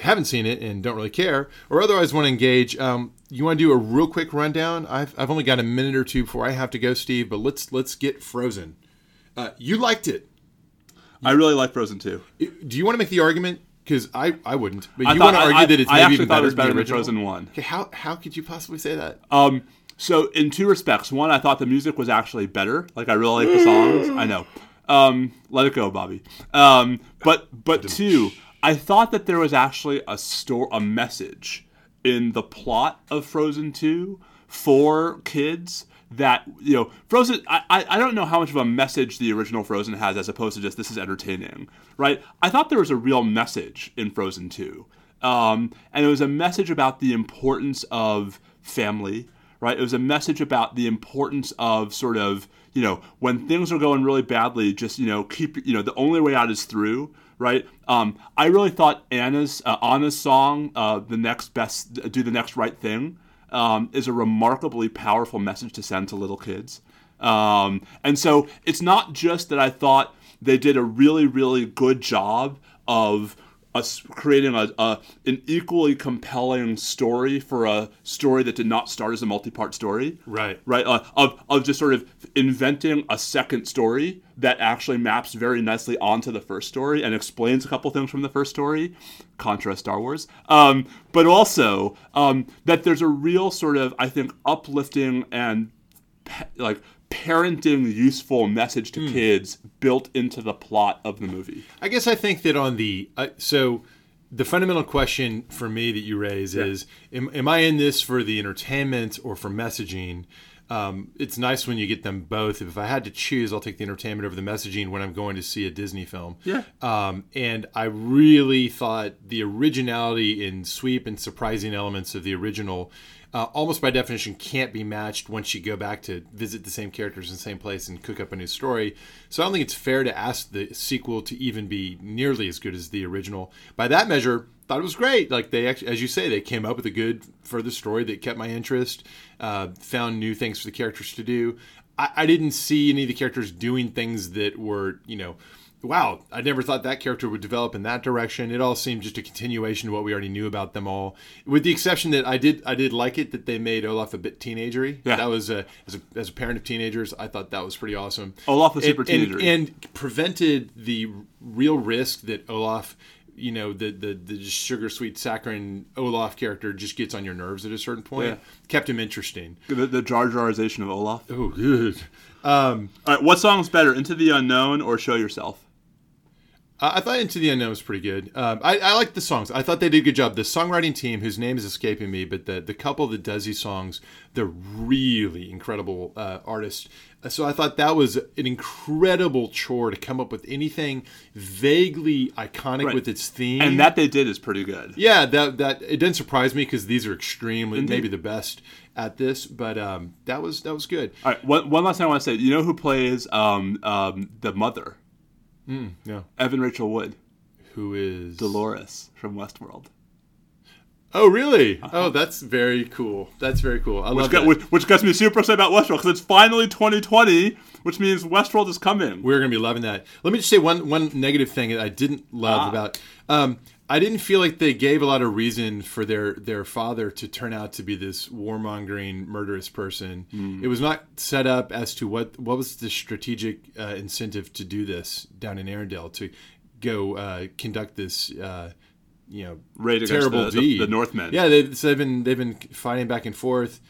S1: haven't seen it and don't really care, or otherwise want to engage, um, you want to do a real quick rundown? I've, I've only got a minute or two before I have to go, Steve. But let's let's get Frozen. Uh, you liked it.
S2: I really like Frozen too.
S1: Do you want to make the argument? Because I, I wouldn't. But
S2: I
S1: you
S2: thought-
S1: want to argue
S2: I-
S1: that it's
S2: I
S1: maybe even
S2: thought it
S1: better,
S2: was better
S1: than
S2: than? Frozen 1.
S1: Okay, how how could you possibly say that?
S2: Um, so in two respects, one, I thought the music was actually better. Like I really like the songs. I know. Um, let it go, Bobby. Um, but but two, I thought that there was actually a store, a message in the plot of Frozen Two for kids that you know Frozen. I, I don't know how much of a message the original Frozen has as opposed to just this is entertaining, right? I thought there was a real message in Frozen Two. Um, and it was a message about the importance of family, right? It was a message about the importance of sort of, you know, when things are going really badly, just, you know, keep, you know, the only way out is through, right? Um, I really thought Anna's, uh, Anna's song, uh, The Next Best, Do the Next Right Thing, um, is a remarkably powerful message to send to little kids. Um, and so it's not just that I thought they did a really, really good job of us creating a, a an equally compelling story for a story that did not start as a multi-part story.
S1: Right.
S2: Right. Uh, of of just sort of inventing a second story that actually maps very nicely onto the first story and explains a couple things from the first story, contra Star Wars. Um, but also um, that there's a real sort of I think uplifting and pa- like parenting useful message to kids built into the plot of the movie.
S1: I guess I think that on the uh, so the fundamental question for me that you raise is am, am I in this for the entertainment or for messaging? Um, it's nice when you get them both. If I had to choose, I'll take the entertainment over the messaging when I'm going to see a Disney film.
S2: Yeah.
S1: Um, and I really thought the originality in sweep and surprising elements of the original, uh, almost by definition, can't be matched once you go back to visit the same characters in the same place and cook up a new story. So I don't think it's fair to ask the sequel to even be nearly as good as the original. By that measure, thought it was great. Like they, actually, as you say, they came up with a good further story that kept my interest. Uh, found new things for the characters to do. I, I didn't see any of the characters doing things that were, you know, wow, I never thought that character would develop in that direction. It all seemed just a continuation of what we already knew about them all, with the exception that I did I did like it that they made Olaf a bit teenagery.
S2: Yeah.
S1: that was a, as a as a parent of teenagers, I thought that was pretty awesome.
S2: Olaf was super
S1: And- and- and prevented the real risk that Olaf. You know the the the sugar sweet saccharine Olaf character just gets on your nerves at a certain point.
S2: Yeah.
S1: Kept him interesting.
S2: The, the Jar Jarization of Olaf.
S1: Oh, good. Um,
S2: All right, what song's better, Into the Unknown or Show Yourself?
S1: I I thought Into the Unknown was pretty good. Um, I, I like the songs. I thought they did a good job. The songwriting team, whose name is escaping me, but the, the couple that does these songs, they're really incredible uh, artists. Uh, So I thought that was an incredible chore to come up with anything vaguely iconic
S2: Right.
S1: with its theme.
S2: And that they did is pretty good.
S1: yeah, that that it didn't surprise me because these are extremely maybe the best at this. But um, that was that was good.
S2: All right, one, one last thing I want to say. You know who plays um, um, the mother?
S1: Mm, no,
S2: Evan Rachel Wood,
S1: who is
S2: Dolores from Westworld.
S1: Oh, really? Oh, that's very cool. That's very cool. I
S2: Which,
S1: love
S2: got,
S1: that.
S2: which, which gets me super excited about Westworld because it's finally 2020, which means Westworld is coming.
S1: We're going to be loving that. Let me just say one one negative thing that I didn't love
S2: Ah.
S1: about. Um, I didn't feel like they gave a lot of reason for their their father to turn out to be this warmongering, murderous person.
S2: Hmm.
S1: It was not set up as to what what was the strategic uh, incentive to do this down in Arendelle to go uh, conduct this. Uh, you know,
S2: against
S1: terrible
S2: the- the-
S1: deed.
S2: the Northmen.
S1: Yeah, they, so they've been they've been fighting back and forth.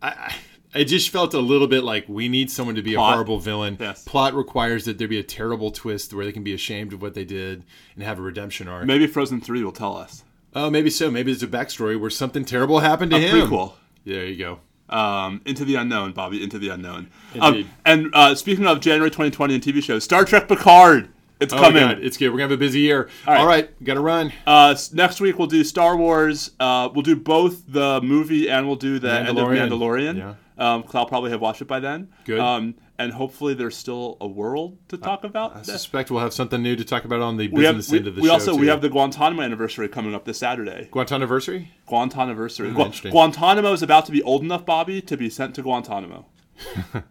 S1: I, I it just felt a little bit like we need someone to be
S2: Plot.
S1: a horrible villain.
S2: Yes.
S1: Plot requires that there be a terrible twist where they can be ashamed of what they did and have a redemption arc.
S2: Maybe Frozen 3 will tell us.
S1: Oh, maybe so. Maybe there's a backstory where something terrible happened to
S2: A
S1: him.
S2: prequel.
S1: There you go.
S2: Um, into the unknown, Bobby. Into the unknown. Um, and uh, speaking of January 2020 and TV shows, Star Trek Picard. It's
S1: Oh,
S2: coming.
S1: God, it's good. We're gonna have a busy year.
S2: right.
S1: All right, gotta run.
S2: Uh, next week we'll do Star Wars. Uh, we'll do both the movie and we'll do the end of
S1: Mandalorian.
S2: Mandalorian.
S1: Yeah.
S2: Um, 'cause I'll probably have watched it by then.
S1: Good.
S2: Um, and hopefully there's still a world to talk about.
S1: I suspect we'll have something new to talk about on the
S2: we have
S1: business
S2: we,
S1: end of the
S2: we
S1: show.
S2: also we have the Guantanamo anniversary coming up this Saturday.
S1: Guantanamo-versary?
S2: Guantanamo.
S1: Hmm, interesting.
S2: Guantanamo is about to be old enough, Bobby, to be sent to Guantanamo.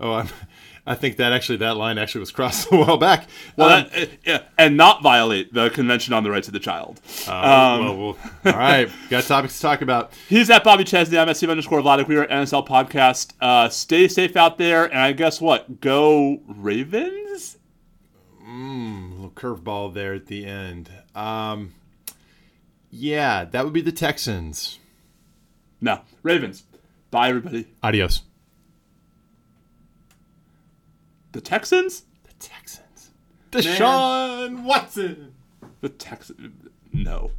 S1: Oh, I'm, I think that actually that line actually was crossed a while back.
S2: Well,
S1: Um,
S2: that, uh, yeah, and not violate the Convention on the Rights of the Child.
S1: Uh,
S2: Um,
S1: well, well, all right, got topics to talk about.
S2: He's at Bobby Chesney. I'm at Steve underscore Vladeck. We are at NSL Podcast. Uh, stay safe out there, and I guess what? Go Ravens.
S1: A little curveball there at the end. Um, yeah, that would be the Texans.
S2: No, Ravens. Bye, everybody.
S1: Adios.
S2: The Texans.
S1: The Texans. Deshaun Watson.
S2: The Texans. No.